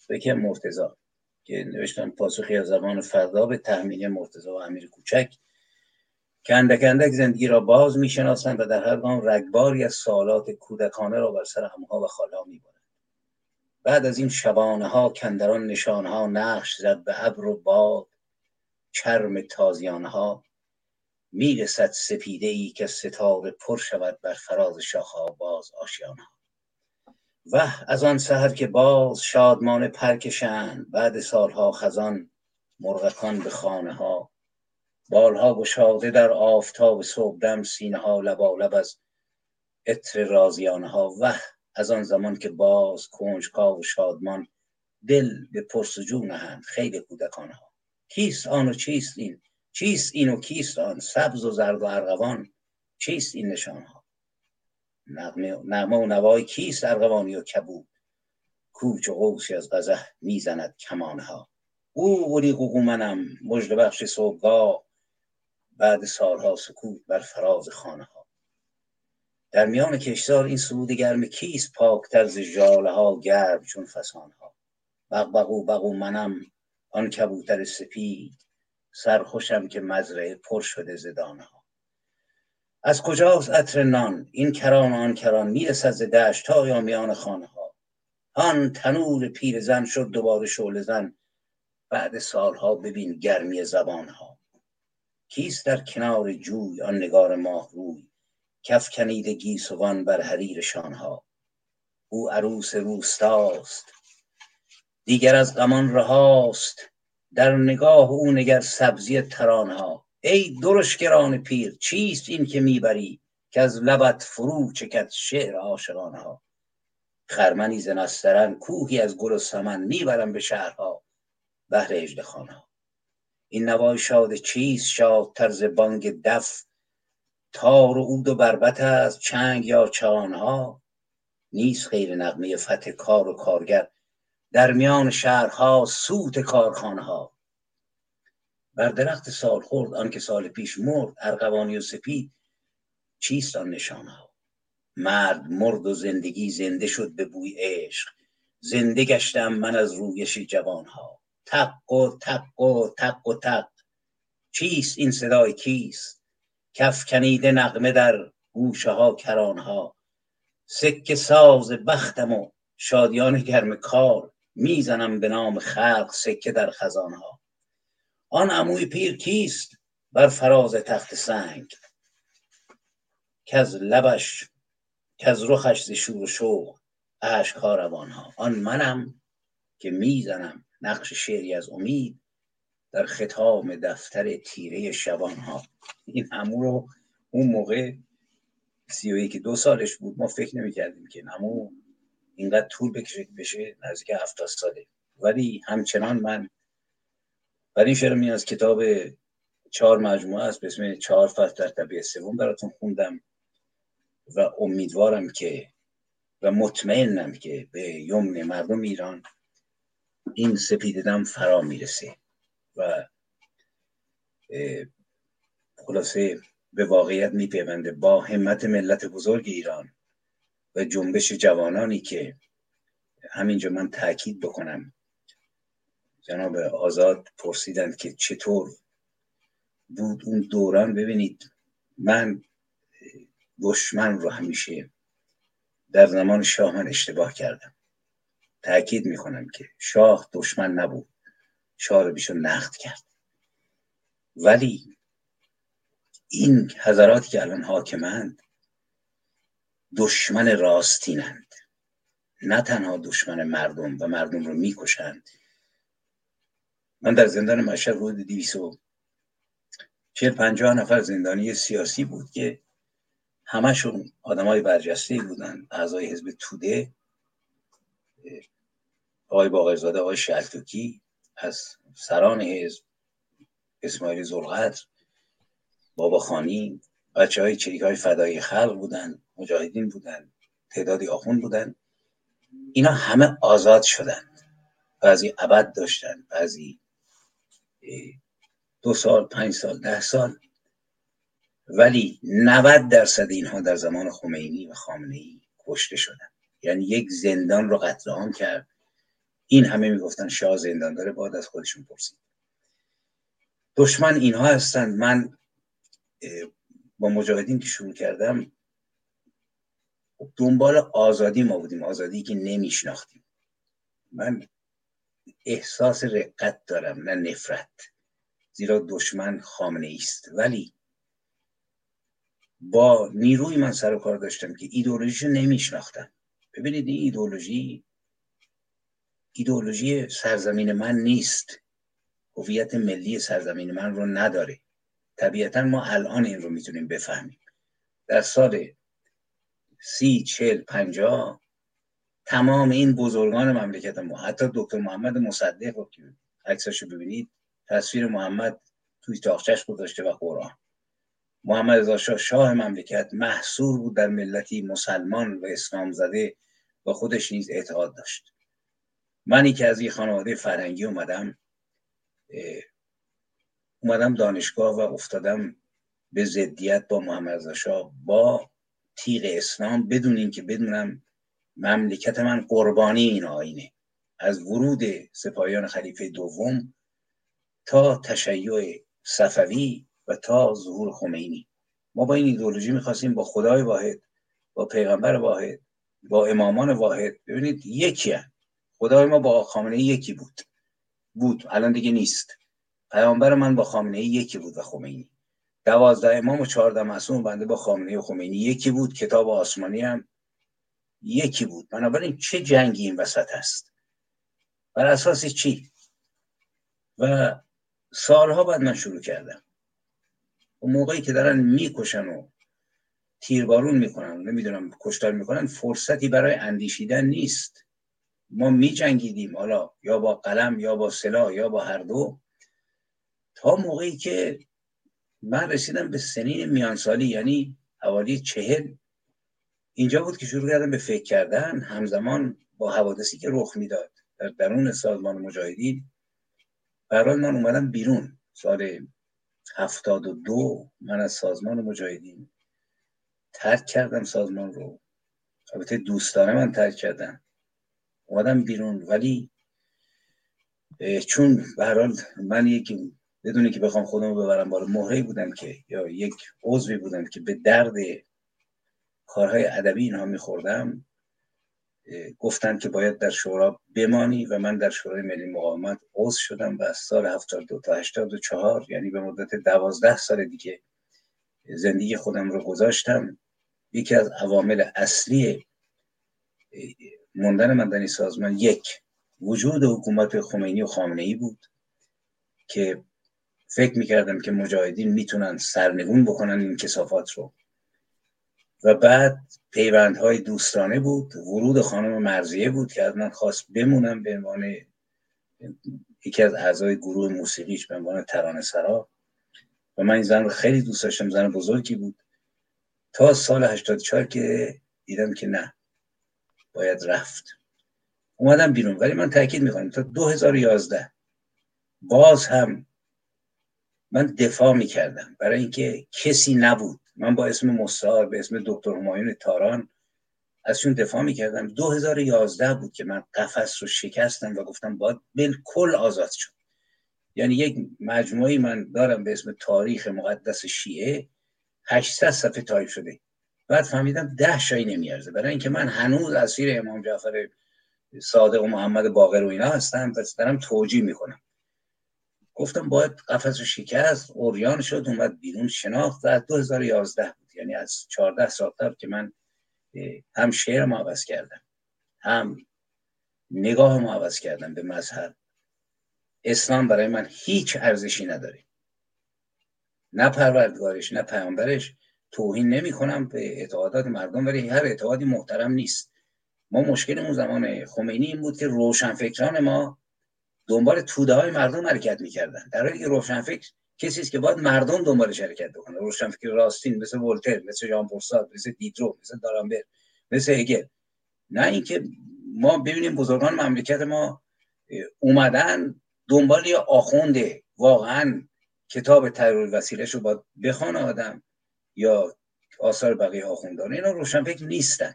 به مرتزا که نوشتم پاسخی از زبان فردا به تحمیل مرتزا و امیر کوچک که اندک اندک زندگی را باز می‌شناسند و در هر گام رگباری از سوالات کودکانه را بر سر همها و خالا می‌برند. بعد از این شبانه ها کندران نشانه ها نقش زد به ابر و باد. چرم تازیانه ها می‌رسد سپیده ای که ستاره پر شود بر فراز شاخه باز آشیانه ها و از آن سهر که باز شادمان پرکشند بعد سالها خزان مرغکان به خانه ها. بالها گشاده در آفتاب صبحدم سینه ها لبالب از عطر رازیانه ها. و از آن زمان که باز کنجکاو و شادمان دل به پرسجو نهند خیلی کودکانه ها. کیست آن و چیست این؟ چیست این و کیست آن؟ سبز و زرد و ارغوان چیست این نشان ها؟ نغمه, و نوای کیست ارغوانی و کبود؟ کوچ و قوسی از غزه می‌زند کمانه ها او ولی قوقو منم مجد بخش صبحگاه بعد سالها سکوت بر فراز خانه ها در میان کشتار این سرود گرم کیست؟ پاکتر ز ژاله ها گرم چون فسانه ها بغبغو بغو منم آن کبوتر سپید سرخوشم که مزرعه پر شده زدانه ها از کجاست عطر نان؟ این کران آن کران می‌رسد ز دشت تا یا میان خانه ها آن تنور پیر زن شد دوباره شعله زن. بعد سالها ببین گرمی زبان ها کیست در کنار جوی آن نگار ماه روی کف کنید گیسوان بر حریر شانها. او عروس روستاست. دیگر از غمان رهاست. در نگاه او نگر سبزی ترانها. ای درشگران پیر چیست این که می‌بری که از لبت فرو چکد شعر عاشقانه ها خرمنی ز نسترن کوهی از گل و سمن می‌برم به شهرها بهر اژدخانه ها این نوای شاد چیست شاد طرز بانگ دف؟ تار و عود و بربت از چنگ یا چانها؟ نیست خیر نغمه فتح کار و کارگر در میان شهرها سوت کارخانه ها بر درخت سال خورد آنکه سال پیش مرد ارغوانی و سپید. چیست آن نشانه ها؟ مرد مرد و زندگی زنده شد به بوی عشق. زنده گشتم من از رویش جوان ها. تق و تق و تق و تق. چیست این صدای کیست؟ کف کنیده نغمه در گوشه ها کران ها. سکه ساز بختم و شادیان گرم کار. می‌زنم به نام خلق سکه در خزانه ها. آن عموی پیر کیست بر فراز تخت سنگ؟ که از لبش که از رخش ز شور و شوق اشکها روانها آن منم که می‌زنم نقش شعری از امید در ختام دفتر تیره شبانها این عمو رو اون موقع سی و یکی دو سالش بود ما فکر نمی کردیم که عمو اینقدر طول بکشه بشه نزدیک هفتاد ساله. ولی همچنان من و این شعر از کتاب چهار مجموعه است به اسم چهار فصل در طبیعه سوم براتون خوندم و امیدوارم که و مطمئنم که به یمن مردم ایران این سپیددم فرا می‌رسه و خلاصه به واقعیت میپیونده. با همت ملت بزرگ ایران و جنبش جوانانی که همینجا من تاکید بکنم جناب آزاد پرسیدند که چطور بود اون دوران؟ ببینید من دشمن رو همیشه در زمان شاه من اشتباه کردم. تاکید می‌کنم که شاه دشمن نبود. شاه رو بیشون نقد کرد. ولی این حضراتی که الان حاکمند دشمن راستینند. نه تنها دشمن مردم و مردم رو می‌کشند من در زندان مشهد حدود دیویس و چهل پنجاه نفر زندانی سیاسی بود که همشون آدم های برجسته بودن اعضای حزب توده آقای باقرزاده آقای شلتوکی از سران حزب اسماعیل زلغت بابا خانی بچه های چریک های فدای خلق بودن مجاهدین بودن تعدادی آخون بودن. اینا همه آزاد شدن. بعضی ابد داشتن بعضی دو سال پنج سال ده سال. ولی 90 درصد اینها در زمان خمینی و خامنه ای کشته شدن. یعنی یک زندان رو قتل عام کرد. این همه می‌گفتن شاه زندان داره باید از خودشون پرسید. دشمن اینها هستند. من با مجاهدین که شروع کردم دنبال آزادی ما بودیم. آزادی که نمیشناختیم. من احساس رقت دارم نه نفرت. زیرا دشمن خامنه است. ولی با نیروی من سر و کار داشتم که ایدولوژی نمیشناختم. ببینید این ایدولوژی ایدولوژی سرزمین من نیست. هویت ملی سرزمین من رو نداره. طبیعتا ما الان این رو می‌تونیم بفهمیم. در سال سی چل پنجاه تمام این بزرگان مملکت ما حتی دکتر محمد مصدق رو که عکساشو ببینید تصویر محمد توی تاخچش گذاشته و قرآن. محمد رضا شاه شاه مملکت محصور بود در ملتی مسلمان و اسلام زده و خودش نیز اعتقاد داشت. منی که از این خانواده فرهنگی اومدم اومدم دانشگاه و افتادم به ضدیت با محمد رضا شاه با تیغ اسلام بدون اینکه بدونم مملکت من قربانی این آینه. از ورود سپاهیان خلیفه دوم تا تشیع صفوی و تا ظهور خمینی. ما با این ایدولوژی می‌خواستیم با خدای واحد با پیغمبر واحد با امامان واحد. ببینید یکی هم. خدای ما با خامنه یکی بود. بود. الان دیگه نیست. پیامبر من با خامنه یکی بود و خمینی. دوازده امام و چهارده معصوم بنده با خامنه و خمینی یکی بود. کتاب آسمانی هم یکی بود. بنابراین چه جنگی این وسط هست بر اساس چی؟ و سالها بعد من شروع کردم. و موقعی که دارن می‌کشن و تیربارون می‌کنن نمی‌دونم کشتار می‌کنن فرصتی برای اندیشیدن نیست. ما میجنگیدیم حالا یا با قلم یا با سلاح یا با هر دو. تا موقعی که من رسیدم به سنین میانسالی یعنی حوالی چهل اینجا بود که شروع کردم به فکر کردن همزمان با حوادثی که رخ می‌داد در درون سازمان مجاهدین برای من اومدم بیرون. سال هفتاد و دو من از سازمان مجاهدین ترک کردم سازمان رو. البته دوستانه من ترک کردم اومدم بیرون. ولی چون به من یک بدونی که بخوام خودم ببرم بالا مهره بودم که یا یک عضوی بودم که به درد کارهای ادبی اینها میخوردم گفتن که باید در شورا بمانی و من در شورای ملی مقاومت عضو شدم و از سال 72 تا 84 یعنی به مدت 12 سال دیگه زندگی خودم رو گذاشتم. یکی از عوامل اصلی موندن من در سازمان یک وجود حکومت خمینی و خامنه ای بود که فکر می‌کردم که مجاهدین می‌تونن سرنگون بکنن این کسافات رو. و بعد پیوندهای دوستانه بود. ورود خانم مرزیه بود که از من خواست بمونم به عنوان یکی از اعضای گروه موسیقیش به عنوان ترانه سرا. و من این زن رو خیلی دوست داشتم زن بزرگی بود. تا سال 84 که دیدم که نه باید رفت. اومدم بیرون. ولی من تاکید می‌کنم تا 2011 باز هم من دفاع می‌کردم. برای اینکه کسی نبود من با اسم مستعار به اسم دکتر همایون تاران ازشون دفاع می‌کردم. 2011 بود که من قفس رو شکستم و گفتم باید بالکل آزاد شد یعنی یک مجموعی من دارم به اسم تاریخ مقدس شیعه 800 صفحه تایپ شده. بعد فهمیدم ده شایی نمیارزه. برای اینکه من هنوز اسیر امام جعفر صادق و محمد باقر و اینا هستم و دارم توجیه می‌کنم. گفتم باید قفس و شکست اوریان شد اومد بیرون شناخت. از 2011 بود یعنی از 14 سال قبل که من هم شعر عوض کردم. هم نگاه عوض کردم به مذهب. اسلام برای من هیچ ارزشی نداره. نه پروردگارش نه پیامبرش. توهین نمی کنم به اعتقادات مردم ولی هر اعتقادی محترم نیست. ما مشکلمون زمان خمینی این بود که روشنفکران ما دنبال توده های مردم حرکت می‌کردن. در حالی که روشنفکر کسی است که باید مردم دنبالش حرکت بکنه. روشنفکر راستین مثل ولتر مثل ژان پورساد مثل دیدرو مثل دارامبر مثل هگل. نه اینکه ما ببینیم بزرگان مملکت ما اومدن دنبال یه آخونده واقعا کتاب ترور وسیلش رو باید بخوان آدم یا آثار بقیه آخوندان. اینا روشنفکر نیستن.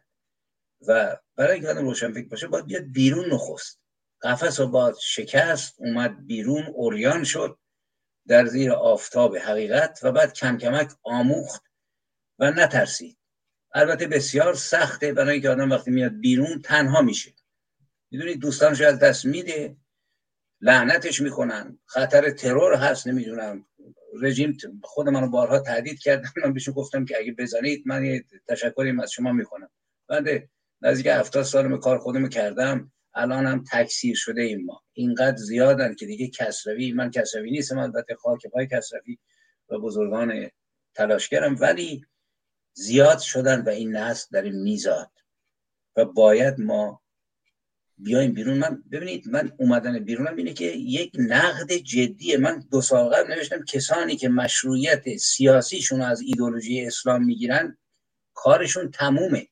و برای اینکه آدم روشنفکر باشه باید بیاد بیرون نخست. قفس رو باید شکست اومد بیرون اوریان شد در زیر آفتاب حقیقت و بعد کم کمک آموخت و نترسید. البته بسیار سخته برای اینکه آدم وقتی میاد بیرون تنها میشه. می‌دونید دوستانش از دست میده لعنتش می‌کنن خطر ترور هست نمی‌دونم. رژیم خود منو بارها تهدید کردن من بهشون گفتم که اگه بزنید من یه تشکری از شما می‌کنم. بعد نزدیک هفتاد سال کار خودم کردم. الان هم تکثیر شده این ما. اینقدر زیادن که دیگه کسروی من کسروی نیستم البته خاک پای کسروی و بزرگان تلاشگرم ولی زیاد شدن و این نسل در این میزاد. و باید ما بیایم بیرون. من ببینید من اومدن بیرونم اینه که یک نقد جدیه من دو سال قبل نوشتم کسانی که مشروعیت سیاسیشون از ایدولوژی اسلام می‌گیرن کارشون تمومه.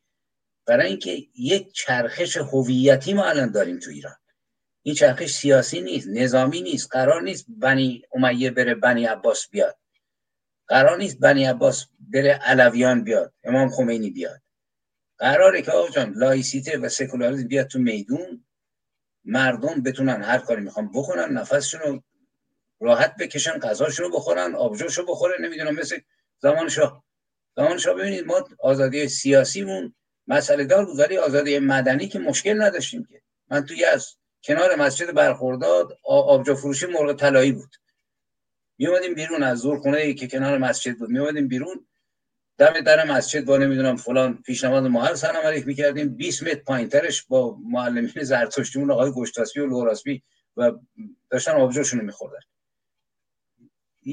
برای اینکه یک چرخش هویتی ما الان داریم تو ایران. این چرخش سیاسی نیست نظامی نیست قرار نیست بنی امیه بره بنی عباس بیاد. قرار نیست بنی عباس بره علویان بیاد امام خمینی بیاد. قراره که آقا جان لایسیته و سکولاریسم بیاد تو میدون مردم بتونن هر کاری می‌خوان بکنن نفسشون رو راحت بکشن غذاشون رو بخورن آبجوشو بخوره نمی‌دونم مثل زمان شاه. زمان شاه ببینید ما آزادی سیاسیمون مسئله دار ولی آزادی مدنی که مشکل نداشتیم که. من توی از کنار مسجد برخورداد آبجو فروشی مرغ طلایی بود. می بیرون از زور خونه که کنار مسجد بود. می بیرون دم در مسجد با نمی‌دونم فلان پیشنهاد محل سلام علیک می‌کردیم. 20 متر پایینترش با معلمین زرتشتیمون آقای گشتاسبی و لوراسبی و داشتن آبجوشون رو میخوردن.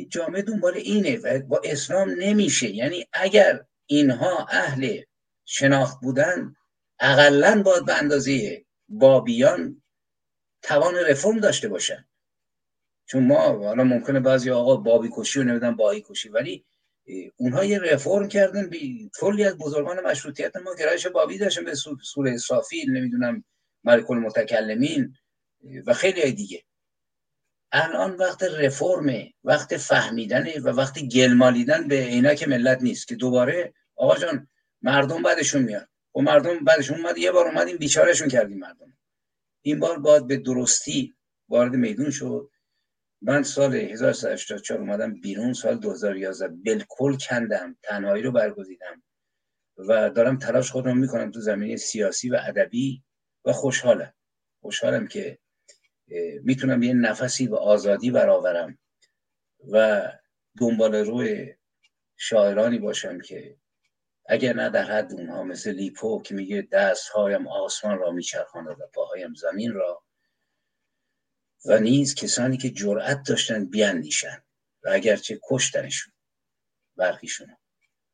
جامعه دنبال اینه و با اسلام نمیشه. یعنی اگر اینها اهل شناخت بودن اقلا باید به اندازه بابیان توان رفرم داشته باشن. چون ما حالا ممکنه بعضی آقا بابی کشی و نمیدن بایی کشی ولی اونها یه رفرم کردن کلی از بزرگان مشروطیت ما گرایش بابی داشتن به سوره اسرافیل نمی‌دونم ملک المتکلمین و خیلی دیگه. الان وقت رفرمه وقت فهمیدنه و وقت گلمالیدن به عینک ملت نیست که دوباره آقا جان مردم بعدشون میاد. و خب مردم بعدشون اومد یه بار اومدیم بیچارهشون کردیم مردم. این بار باید به درستی وارد میدون شد. من سال 1384 اومدم بیرون سال 2011 بالکل کندم تنهایی رو برگزیدم و دارم تلاش خودم می‌کنم تو زمینه سیاسی و ادبی و خوشحالم. خوشحالم که می‌تونم یه نفسی به آزادی برآورم و دنبال روی شاعرانی باشم که اگر نه در حد اونها مثل لیپو که میگه دستهایم آسمان را میچرخاند و پاهایم زمین را. و نیز کسانی که جرأت داشتن بیاندیشن و اگرچه کشتنشون برخیشون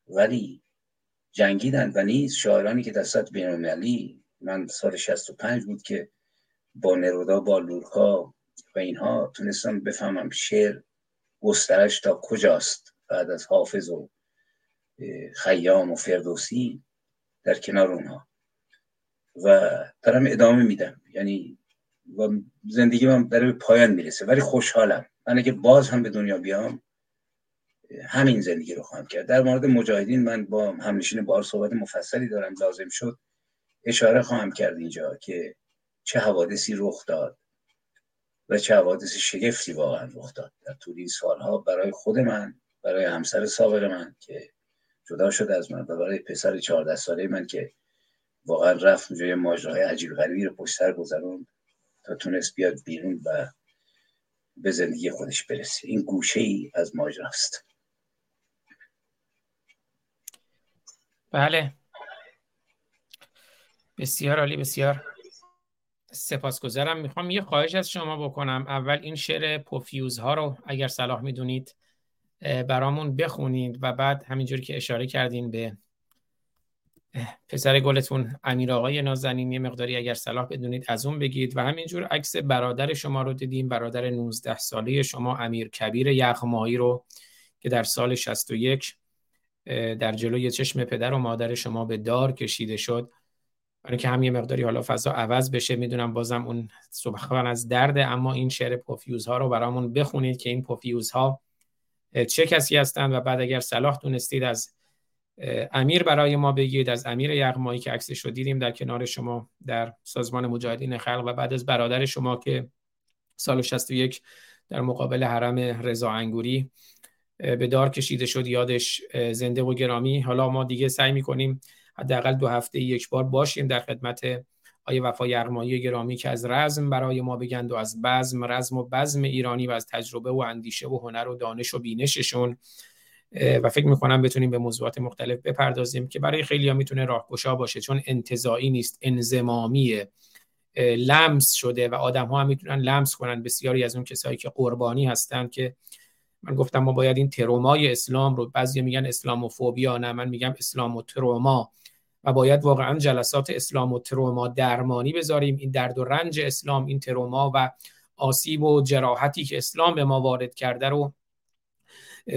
ولی جنگیدن و نیز شاعرانی که در سطح بینالمللی من سال 65 بود که با نرودا با لورکا و اینها تونستم بفهمم شعر گسترش تا کجاست بعد از حافظ و خیام و فردوسی در کنار اونها. و دارم ادامه میدم. یعنی و زندگی من داره به پایان می‌رسه ولی خوشحالم. من اگه باز هم به دنیا بیام همین زندگی رو خواهم کرد. در مورد مجاهدین من با همنشین بار صحبت مفصلی دارم لازم شد اشاره خواهم کرد اینجا که چه حوادثی رخ داد و چه حوادث شگفتی واقعا رخ داد. در طول این سالها برای خود من برای همسر سابق من که جدا شد از من. و برای پسر چهارده ساله من که واقعا رفت اونجا ماجراهای عجیب غریبی رو پشت سر گذروند تا تونست بیاد بیرون و به زندگی خودش برسه. این گوشه ای از ماجراست. بله. بسیار عالی بسیار سپاسگزارم. می‌خوام یه خواهش از شما بکنم. اول این شعر پوفیوز ها رو اگر صلاح می‌دونید برامون بخونید و بعد همینجوری که اشاره کردین به پسر گلتون امیر آقای نازنین یه مقداری اگر صلاح بدونید از اون بگید و همینجور عکس برادر شما رو دیدیم برادر 19 ساله شما امیر کبیر یغمایی رو که در سال 61 در جلوی چشم پدر و مادر شما به دار کشیده شد. برای که هم یه مقداری حالا فضا عوض بشه می‌دونم بازم اون سخن از درده اما این شعر پوفیوز ها رو برامون بخونید که این پوفیوز ها چه کسی هستند و بعد اگر صلاح دونستید از امیر برای ما بگید از امیر یغمایی که عکسش رو دیدیم در کنار شما در سازمان مجاهدین خلق و بعد از برادر شما که سال 61 در مقابل حرم رضا انگوری به دار کشیده شد یادش زنده و گرامی. حالا ما دیگه سعی می‌کنیم حداقل دو هفته یک بار باشیم در خدمت آیه وفا یغمایی گرامی که از رزم برای ما بگند و از بزم رزم و بزم ایرانی و از تجربه و اندیشه و هنر و دانش و بینششون و فکر می‌کنم بتونیم به موضوعات مختلف بپردازیم که برای خیلی ها می‌تونه راهگشا باشه چون انتظایی نیست انزمامیه لمس شده و آدم ها هم می‌تونن لمس کنن. بسیاری از اون کسایی که قربانی هستن که من گفتم ما باید این ترومای اسلام رو بعضی میگن اسلاموفوبیا نه من میگم اسلام و باید واقعا جلسات اسلام و تروما درمانی بذاریم. این درد و رنج اسلام این تروما و آسیب و جراحتی که اسلام به ما وارد کرده رو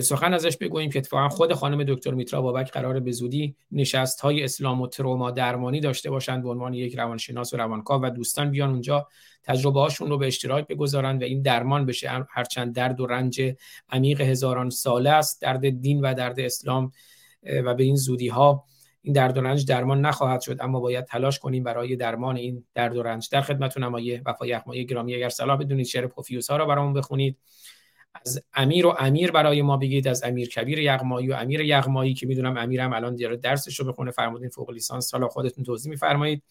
سخن ازش بگوییم که اتفاقا خود خانم دکتر میترا بابک قرار به زودی نشست های اسلام و تروما درمانی داشته باشند به عنوان یک روانشناس و روانکاو و دوستان بیان اونجا تجربه هاشون رو به اشتراک بگذارند و این درمان بشه. هرچند درد و رنج عمیق هزاران ساله است درد دین و درد اسلام و به این زودی ها این درد و رنج درمان نخواهد شد اما باید تلاش کنیم برای درمان این درد و رنج. در خدمتتون آقای وفا یخمایی گرامی اگر صلاح بدونید شعر پوفیوس ها رو برامون بخونید. از امیر و امیر برای ما بگید از امیر کبیر یغمایی و امیر یغمایی که می‌دونم امیرم الان دیاره درسش رو بخونه فرمودین فوق لیسانس. سالا خودتون توضیح میفرمایید.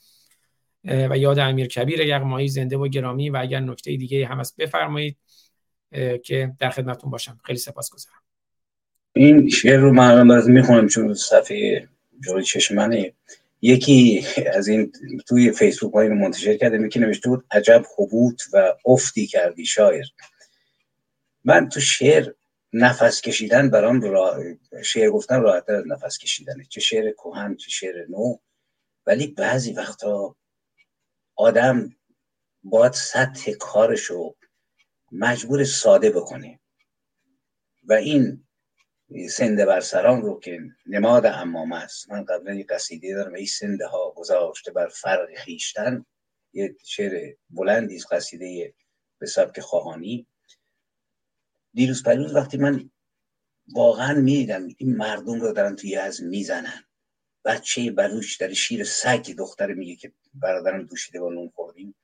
و یاد امیر کبیر یغمایی زنده و گرامی و اگر نکته دیگه هم هست بفرمایید که در خدمتتون باشم. خیلی سپاسگزارم. این شعر رو من براتون می‌خونم چون صفحه جلوی چشم یکی از این توی فیسبوک های منتشر کرده می‌کنه نوشته بود عجب حبوط و افتی کردی شاعر. من تو شعر نفس کشیدن برام را... شعر گفتن راحتتر از نفس کشیدنه. چه شعر کهن چه شعر نو. ولی بعضی وقتا آدم باید سطح کارشو مجبور ساده بکنه. و این سنده بر سران رو که نماد امام است. من قبلا یه قصیده دارم این سنده ها گذاشته بر فرق خیشتن. یه شعر بلندی قصیده به سبک خواهانی. دیروز پریروز وقتی من واقعا می‌دیدم این مردم رو دارن توی از می‌زنن. بچه بلوش در شیر سگ دختر میگه که برادرم دوشیده با نون خوردیم.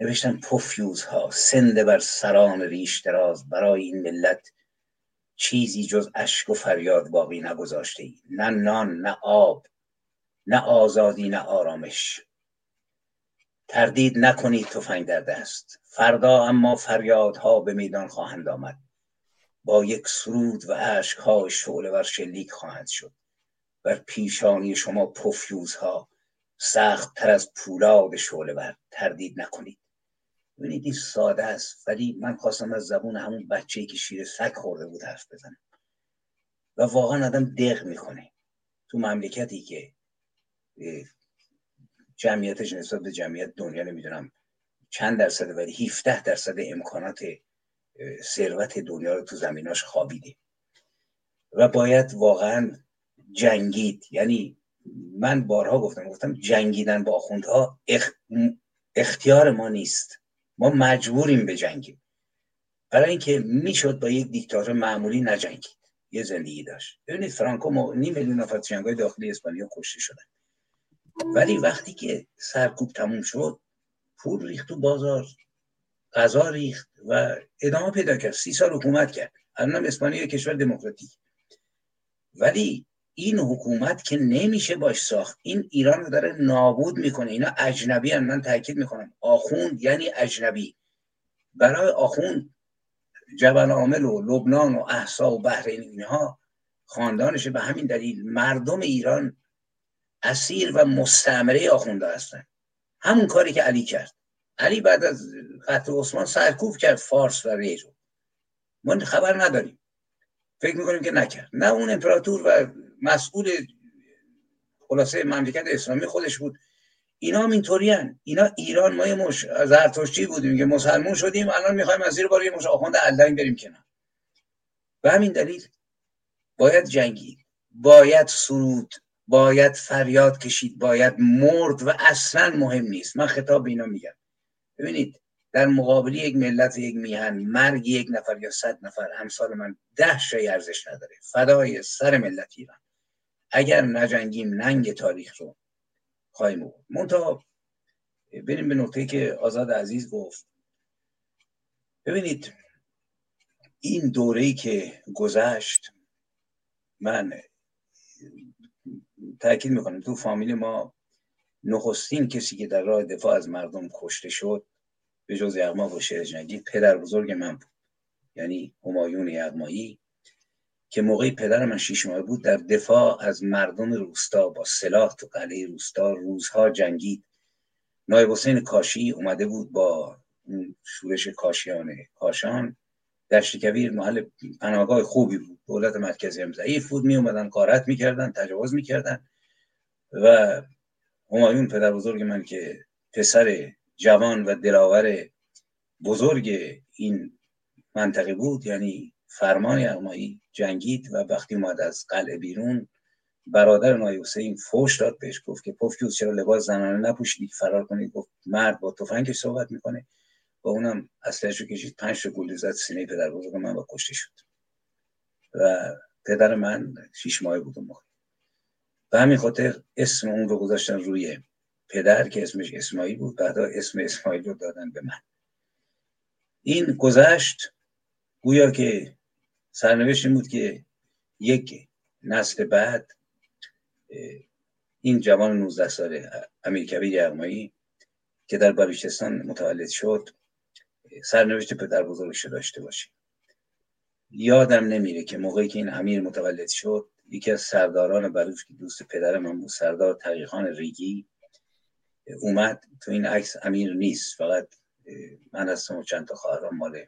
نوشتن پوفیوز ها سنده بر سران ریش دراز برای این ملت چیزی جز اشک و فریاد باقی نگذاشته ای. نه نان نه آب نه آزادی نه آرامش. تردید نکنید تفنگ در دست. فردا اما فریادها به میدان خواهند آمد. با یک سرود و ها شعله ور شلیک خواهند شد. بر پیشانی شما پفیوزها سخت تر از پولاد شعله ور. تردید نکنید. ببینید این ساده است. ولی من خواستم از زبون همون بچه‌ای که شیر سگ خورده بود حرف بزنم. و واقعا آدم دق می‌کنه. تو مملکتی که جمعیتش نسبت به جمعیت دنیا نمی‌دونم چند درصد ولی 17 درصد امکانات ثروت دنیا رو تو زمیناش خوابیده. و باید واقعا جنگید. یعنی من بارها گفتم گفتم جنگیدن با آخوندها اختیار ما نیست. ما مجبوریم به جنگیم برای اینکه می‌شد با یک دیکتاتور معمولی نجنگید. یه زندگی داشت. ببینید فرانکو نیم میلیون نفر جنگای داخلی اسپانیا کشته شدن. ولی وقتی که سرکوب تموم شد پول ریخت تو بازار غذا ریخت و ادامه پیدا کرد. سی سال حکومت کرد. الان اسپانیا کشور دموکراتیک. ولی این حکومت که نمیشه باش ساخت. این ایران رو داره نابود می‌کنه. اینا اجنبی هم من تاکید می‌کنم. آخوند یعنی اجنبی. برای آخوند جبل عامل و لبنان و احسا و بحرین اینها خاندانش به همین دلیل مردم ایران اسیر و مستعمره آخونده هستن. همون کاری که علی کرد. علی بعد از قتل عثمان سرکوب کرد فارس و ری رو ما خبر نداریم. فکر می‌کنیم که نکرد. نه اون امپراتور و مسئول خلاصه مملکت اسلامی خودش بود. اینا هم اینطوری اینا ایران ما یه مش زرتشتی بودیم که مسلمون شدیم الان می‌خوایم از زیر بار یه مش آخوند علنگ بریم کنار. به همین دلیل باید جنگید باید سرود. باید فریاد کشید. باید مرد و اصلا مهم نیست. من خطاب به اینا میگم. ببینید در مقابل یک ملت یک میهن مرگ یک نفر یا صد نفر امثال من ده شای ارزش نداره. فدای سر ملت ایران. اگر نجنگیم ننگ تاریخ رو خواهیم بود. منتها بریم به نقطه که آزاد عزیز گفت. ببینید این دوره که گذشت من تاکید می‌کنم تو فامیل ما نخستین کسی که در راه دفاع از مردم کشته شد به جز یغما و جنگی پدر بزرگ من بود. یعنی همایون یغمایی. که موقعی پدر من شیش ماه بود در دفاع از مردم روستا با سلاح تو قلعه روستا روزها جنگید. نایب حسین کاشی اومده بود با شورش کاشیانه کاشان. دشت کویر محل پناهگاه خوبی بود. دولت مرکزی هم ضعیف بود. می اومدن قارت می‌کردن تجاوز می‌کردن. و همایون پدر بزرگ من که پسر جوان و دلاور بزرگ این منطقه بود یعنی فرمان یغمایی جنگید و وقتی اومد از قلعه بیرون برادر نای حسین فوش داد بهش گفت که پفکیوز چرا لباس زنانه نپوشیدی؟ فرار کنید. گفت مرد با تفنگش صحبت می‌کنه. و اونم اصلش رو کشید پنج تا گلوله زد سینه پدر بزرگ من با کشته شد. و پدر من شیش ماه بود موقع. به همین خاطر اسم اون رو گذاشتن روی پدر که اسمش اسماعیل بود. بعدا اسم اسماعیل رو دادن به من. این گذشت. گویا که سرنوشت این بود که یک نسل بعد این جوان 19 ساله امیر کبیر یغمایی که در بلوچستان متولد شد سرنوشت پدر بزرگش داشته باشه. یادم نمیره که موقعی که این امیر متولد شد یکی از سرداران بلوچ که دوست پدر من بود سردار تقیخان ریگی اومد. تو این عکس امیر نیست فقط من هستم و چند تا خواهران مال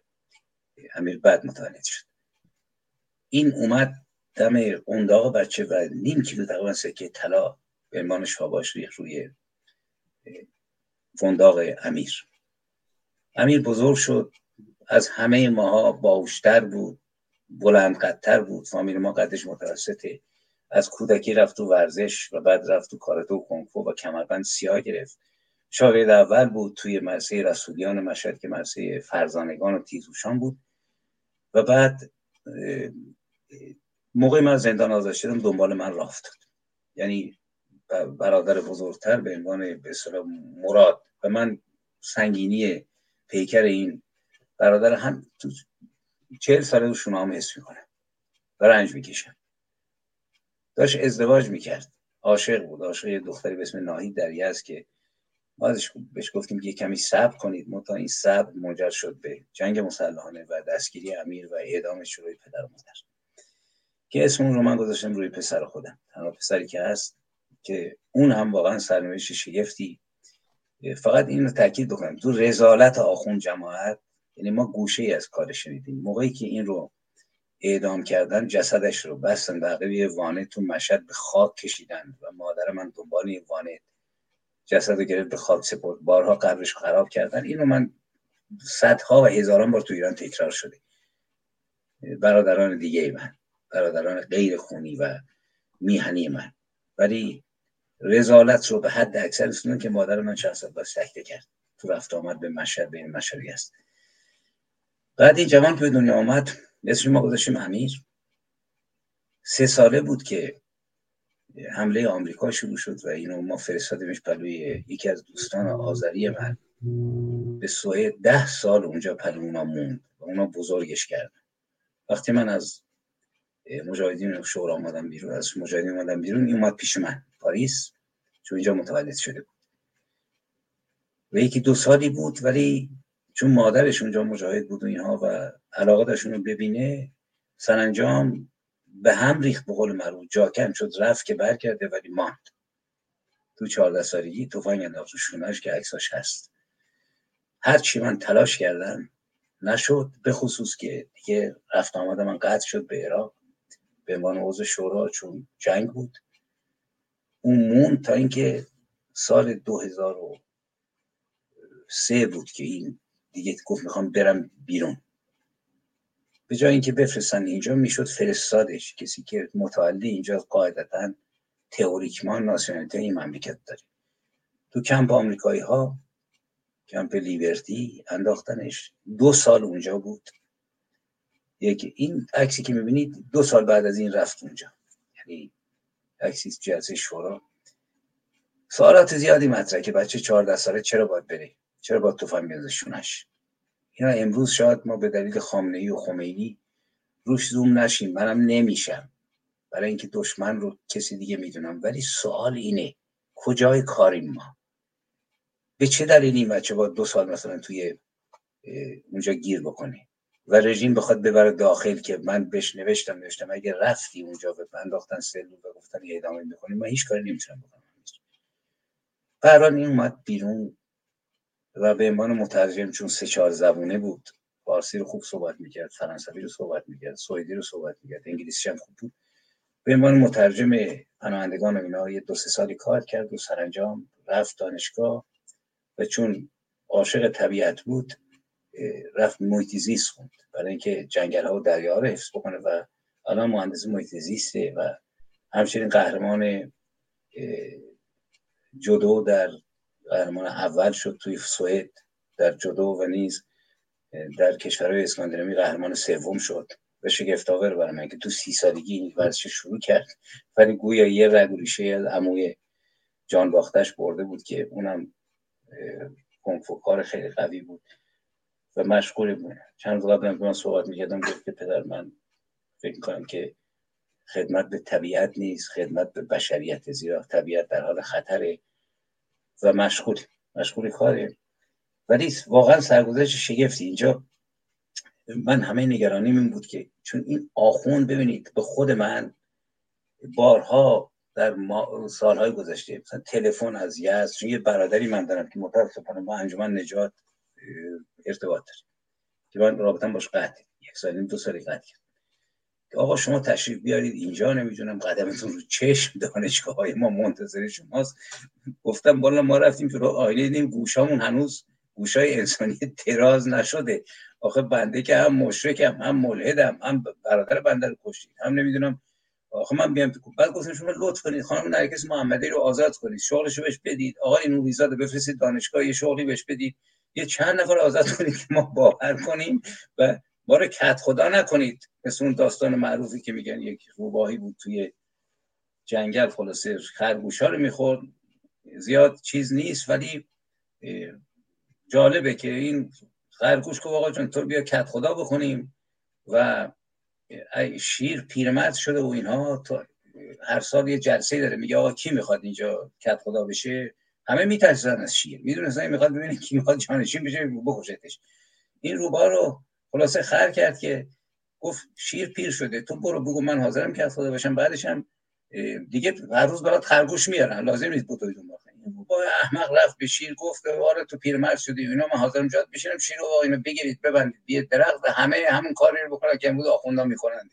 امیر بعد متولد شد. این اومد دم قنداق بچه و نیم کیلو تقریبا سکه طلا به عنوان شاباش ریخ روی فنداق امیر. امیر بزرگ شد. از همه ماها باوشتر بود بلند قدتر بود. فامیل ما قدش متوسطه. از کودکی رفت تو ورزش و بعد رفت تو کاراتو و کنفو و کمربند سیاه گرفت. شاگرد اول بود توی مرسه رسولیان مشهد که مرسه فرزانگان و تیزوشان بود. و بعد موقع من زندان آزاد شدم دنبال من راه یعنی برادر بزرگتر به عنوان به مراد و من سنگینی پیکر این برادر هم تو چهل ساله رو شما هم حس می‌کنم. و رنج می‌کشم. داشت ازدواج می‌کرد. عاشق بود. عاشق یه دختری به اسم ناهید در یز که ما بهش گفتیم که کمی صبر کنید. ما تا این صبر منجر شد به جنگ مسلحانه و دستگیری امیر و اعدام شروع پدر و مادر. که اسم اون رو من گذاشتم روی پسر خودم. تنها پسری که هست که اون هم واقعا سرنوشت شگفتی. فقط این رو تاکید بکنم. تو رزالت آخون جماعت یعنی ما گوشه ای از کار شنیدیم. موقعی که این رو اعدام کردن جسدش رو بستن در یه وانه تو مشهد به خاک کشیدن و مادر من دنبال این وانه جسد رو گرفت به خاک سپرد. بارها قبرش خراب کردن. اینو من صدها و هزاران بار تو ایران تکرار شده. برادران دیگه من. برادران غیر خونی و میهنی من. ولی رزالت رو به حد اکثر رسوندن که مادر من سال باز سکته کرد. تو رفت آمد به مشهد بین مشهدی است. بعد این جوان که به دنیا آمد اسمش ما گذاشتیم امیر. سه ساله بود که حمله آمریکا شروع شد و اینو ما فرستادیمش پلوی یکی از دوستان آذری من. به سوی ده سال اونجا پلو اونا موند و اونا بزرگش کرد وقتی من از مجاهدین شورا آمدم بیرون از مجاهدین آمدم بیرون این اومد پیش من پاریس چون اینجا متولد شده بود. و یکی دو سالی بود ولی چون مادرش اونجا مجاهد بود و اینها و علاقه داشتون رو ببینه سرانجام به هم ریخت به قول معروف. جاکن شد رفت که برگرده ولی ماند. تو چهارده سالگی توفنگ انداخت شونش که عکساش هست. هرچی من تلاش کردم نشد به خصوص که دیگه رفت آمده من قطع شد به عراق. به عنوان عضو شورا چون جنگ بود. اون مون تا اینکه سال 2003 بود که این دیگه گفت می‌خوام برم بیرون. به جای اینکه بفرستن اینجا می‌شد فرستادش. کسی که متولد اینجا قاعدتا تئوریکمان ناسیونالیته این مملکت داره. تو کمپ آمریکایی ها کمپ لیبرتی انداختنش دو سال اونجا بود. یک این عکسی که می‌بینید دو سال بعد از این رفت اونجا. یعنی عکسی جلسه شورا. سوالات زیادی مطرح که بچه 14 ساله چرا باید بره؟ چرا باید توفن بیازشونش اینا امروز شاید ما به دلیل خامنه ای و خمینی روش زوم نشیم. منم نمیشم. برای اینکه دشمن رو کسی دیگه می‌دونم. ولی سوال اینه کجای کاریم ما؟ به چه دلیل این بچه با دو سال مثلا توی اونجا گیر بکنه؟ و رژیم بخواد ببره داخل که من بهش نوشتم نوشتم اگه رفتی اونجا و انداختن سلول و گفتن یه ادامه می‌کنیم من هیچ کاری نمی‌تونم بکنم. بران این اومد بیرون و به عنوان مترجم چون سه چهار زبونه بود فارسی رو خوب صحبت می‌کرد فرانسوی رو صحبت می‌کرد سوئدی رو صحبت می‌کرد انگلیسی هم خوب بود. به عنوان مترجم پناهندگان و اینا یه دو سه سالی کار کرد و سرانجام رفت دانشگاه و چون عاشق طبیعت بود رفت محیط خوند. برای اینکه جنگل ها و دریا رو حفظ بکنه و الان مهندس محیط و همچنین قهرمان جدو در قهرمان اول شد توی سوئد در جدو و نیز در کشورهای اسکاندیناوی قهرمان سوم شد و شگفتاور برای من که تو سی سالگی این ورزش شروع کرد. ولی گویا یه رگ از عموی جان باختش برده بود که اونم کنفوکار خیلی قوی بود. و مشغول چند روز قبل من صحبت می‌کردم گفت که پدر من فکر می‌کنم که خدمت به طبیعت نیست خدمت به بشریت زیرا طبیعت در حال خطره و مشغول مشغول کاره. ولی واقعا سرگذشت شگفتی. اینجا من همه نگرانیم این بود که چون این آخون ببینید به خود من بارها در سالهای گذشته مثلا تلفن از یزد چون یه برادری من دارم که متاسفانه با انجمن نجات ارتباط داره که من رابطم باش قطع یک سال دو سالی قطع کرد آقا شما تشریف بیارید اینجا نمی‌دونم قدمتون رو چشم دانشگاه های ما منتظر شماست. گفتم بالا ما رفتیم که رو آیله دیدیم گوشامون هنوز گوشای انسانی تراز نشده. آخه بنده که هم مشرکم هم ملحدم هم برادر بنده رو کشتید. هم نمی‌دونم. آخه من بیام تو بعد گفتم شما لطف کنید خانم نرگس محمدی رو آزاد کنید شغلش رو بهش بدید. آقا این ویزا بفرستید دانشگاه یه شغلی بهش بدید. یه چند نفر آزاد کنید که ما باور کنیم و ما رو کت خدا نکنید. مثل اون داستان معروفی که میگن یک روباهی بود توی جنگل خلاصه خرگوش ها رو می‌خورد. زیاد چیز نیست ولی جالبه که این خرگوش که آقا جان تو بیا کت خدا بکنیم و شیر پیرمرد شده و اینها. هر سال یه جلسه داره. میگه آقا کی می‌خواد اینجا کت خدا بشه؟ همه میترسن از شیر. می‌دونستن می‌خواد ببینه کی می‌خواد جانشین بشه بکشتش. این روبا رو خلاصه خر کرد که گفت شیر پیر شده. تو برو بگو من حاضرم که خدا باشم. بعدش هم دیگه هر روز برات خرگوش میارن. لازم نیست بودوی دون با احمق رفت به شیر گفت آره تو پیرمرد شدی اینا من حاضرم جات بشینم شیر رو اینو بگیرید ببندید. بیه درخت همه همون کاری رو بکنن که امروز آخوندا می‌کنن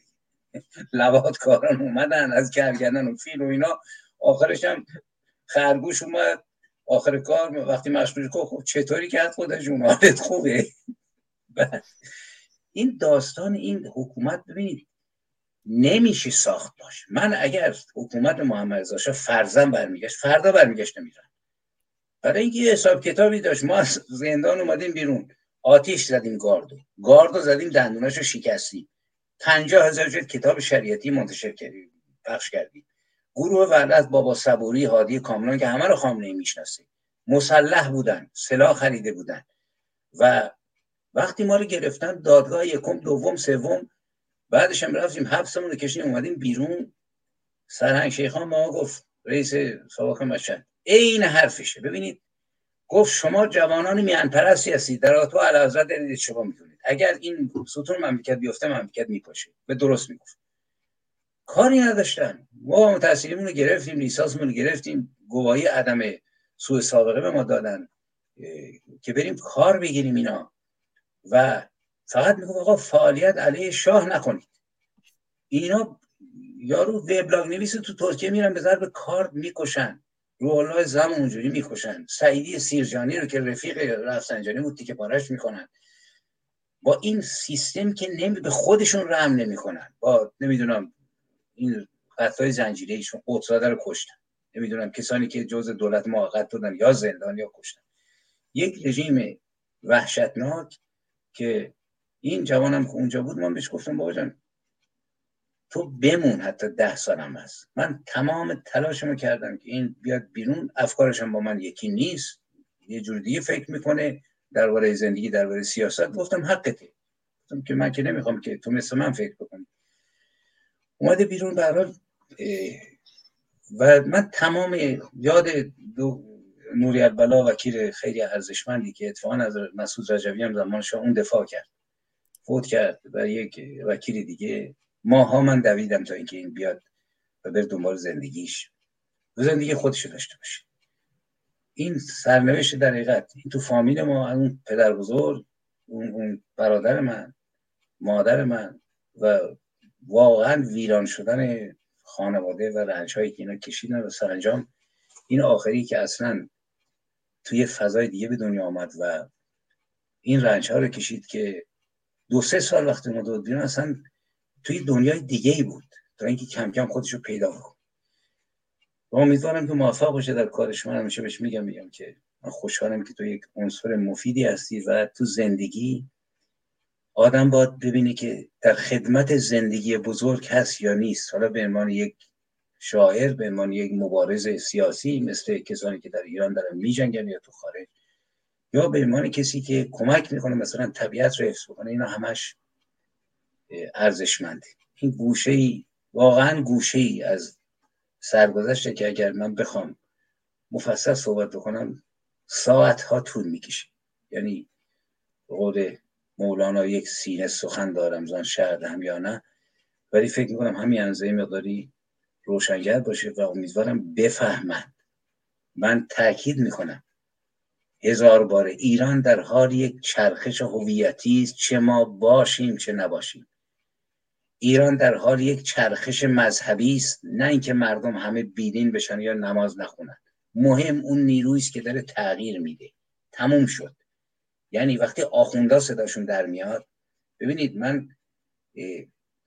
لوات کاران اومدن از کرگردن و فیل و اینا. آخرش هم خرگوش اومد. آخر کار وقتی مشغول که خب چطوری کرد خودش حالت خوبه. این داستان این حکومت ببینید نمیشه ساخت باش من اگر حکومت محمد رضا شاه فرزن برمیگشت فردا برمیگشت نمیرم برای اینکه یه حساب کتابی داشت ما از زندان اومدیم بیرون. آتیش زدیم گاردو. گاردو زدیم دندوناشو شکستیم. پنجاه هزار کتاب شریعتی منتشر کردیم پخش کردیم. گروه وحدت بابا صبوری هادی کاملان که همه رو خامنه می‌شناسه مسلح بودن سلاح خریده بودن. و وقتی ما رو گرفتن دادگاه یکم دوم سوم بعدش هم رفتیم حبسمون رو کشیم اومدیم بیرون. سرهنگ شیخان ما گفت رئیس سابق مشهد. عین حرفشه. ببینید گفت شما جوانان میان پرستی هستید. در آتو حضرت دارید شما می‌تونید. اگر این ستون مملکت بیفته مملکت میپاشه. به درست می‌گفت. کاری نداشتن. ما تحصیلیمون رو گرفتیم لیسانسمون رو گرفتیم. گواهی عدم سوء سابقه به ما دادن که بریم کار بگیریم اینا. و فقط میگم آقا فعالیت علیه شاه نکنید. اینا یارو وبلاگ نویس تو ترکیه میرن به ضرب کار می‌کشن. الله زم اونجوری می‌کشن. سعیدی سیرجانی رو که رفیق رفسنجانی بود که پارش می‌کنن. با این سیستم که نمی به خودشون رحم نمی‌کنن. با نمی‌دونم این قطعای زنجیره ایشون قدساده رو کشتن. نمی‌دونم کسانی که جز دولت موقت بودن یا زندان یا کشتن. یک رژیم وحشتناک که این جوانم که اونجا بود من بهش گفتم بابا جان تو بمون حتی ده سالم هست. من تمام تلاشمو کردم که این بیاد بیرون افکارشم با من یکی نیست. یه جور دیگه فکر می‌کنه درباره زندگی درباره سیاست. گفتم حقته. گفتم که من که نمی‌خوام که تو مثل من فکر بکنی. اومده بیرون به و من تمام یاد دو نوری البلا وکیل خیلی ارزشمندی که اتفاقا از مسعود رجوی هم زمانش اون دفاع کرد. فوت کرد و یک وکیل دیگه. ماها من دویدم تا اینکه این بیاد و بر دنبال زندگیش. و زندگی خودش داشته باشه. این سرنوشت در حقیقت این تو فامیل ما اون پدر بزرگ اون, اون برادر من مادر من و واقعا ویران شدن خانواده و رنج هایی که اینا کشیدن و سرانجام این آخری که اصلا توی فضای دیگه به دنیا آمد و این رنج ها رو کشید که دو سه سال وقتی داد بیرون اصلا توی دنیای دیگه ای بود تا اینکه کم کم خودش رو پیدا کنه. و امیدوارم که موفق باشه در کارش. من همیشه بهش میگم میگم که من خوشحالم که تو یک عنصر مفیدی هستی و تو زندگی آدم باید ببینی که در خدمت زندگی بزرگ هست یا نیست. حالا به عنوان یک شاعر به عنوان یک مبارز سیاسی مثل کسانی که در ایران دارن میجنگن یا تو خارج یا به عنوان کسی که کمک می‌کنه مثلا طبیعت رو حفظ بکنه اینا همش ارزشمنده. این گوشه ای واقعا گوشه ای از سرگذشته که اگر من بخوام مفصل صحبت بکنم ساعت ها طول می‌کشه. یعنی قول مولانا یک سینه سخن دارم زن شهر هم یا نه. ولی فکر می‌کنم همین انزه مقداری روشنگر باشه و امیدوارم بفهمند. من تاکید می‌کنم. هزار بار ایران در حال یک چرخش هویتی است چه ما باشیم چه نباشیم. ایران در حال یک چرخش مذهبی است نه اینکه مردم همه بیدین بشن یا نماز نخونن. مهم اون نیرویی است که داره تغییر میده. تموم شد. یعنی وقتی آخوندا صداشون در میاد ببینید من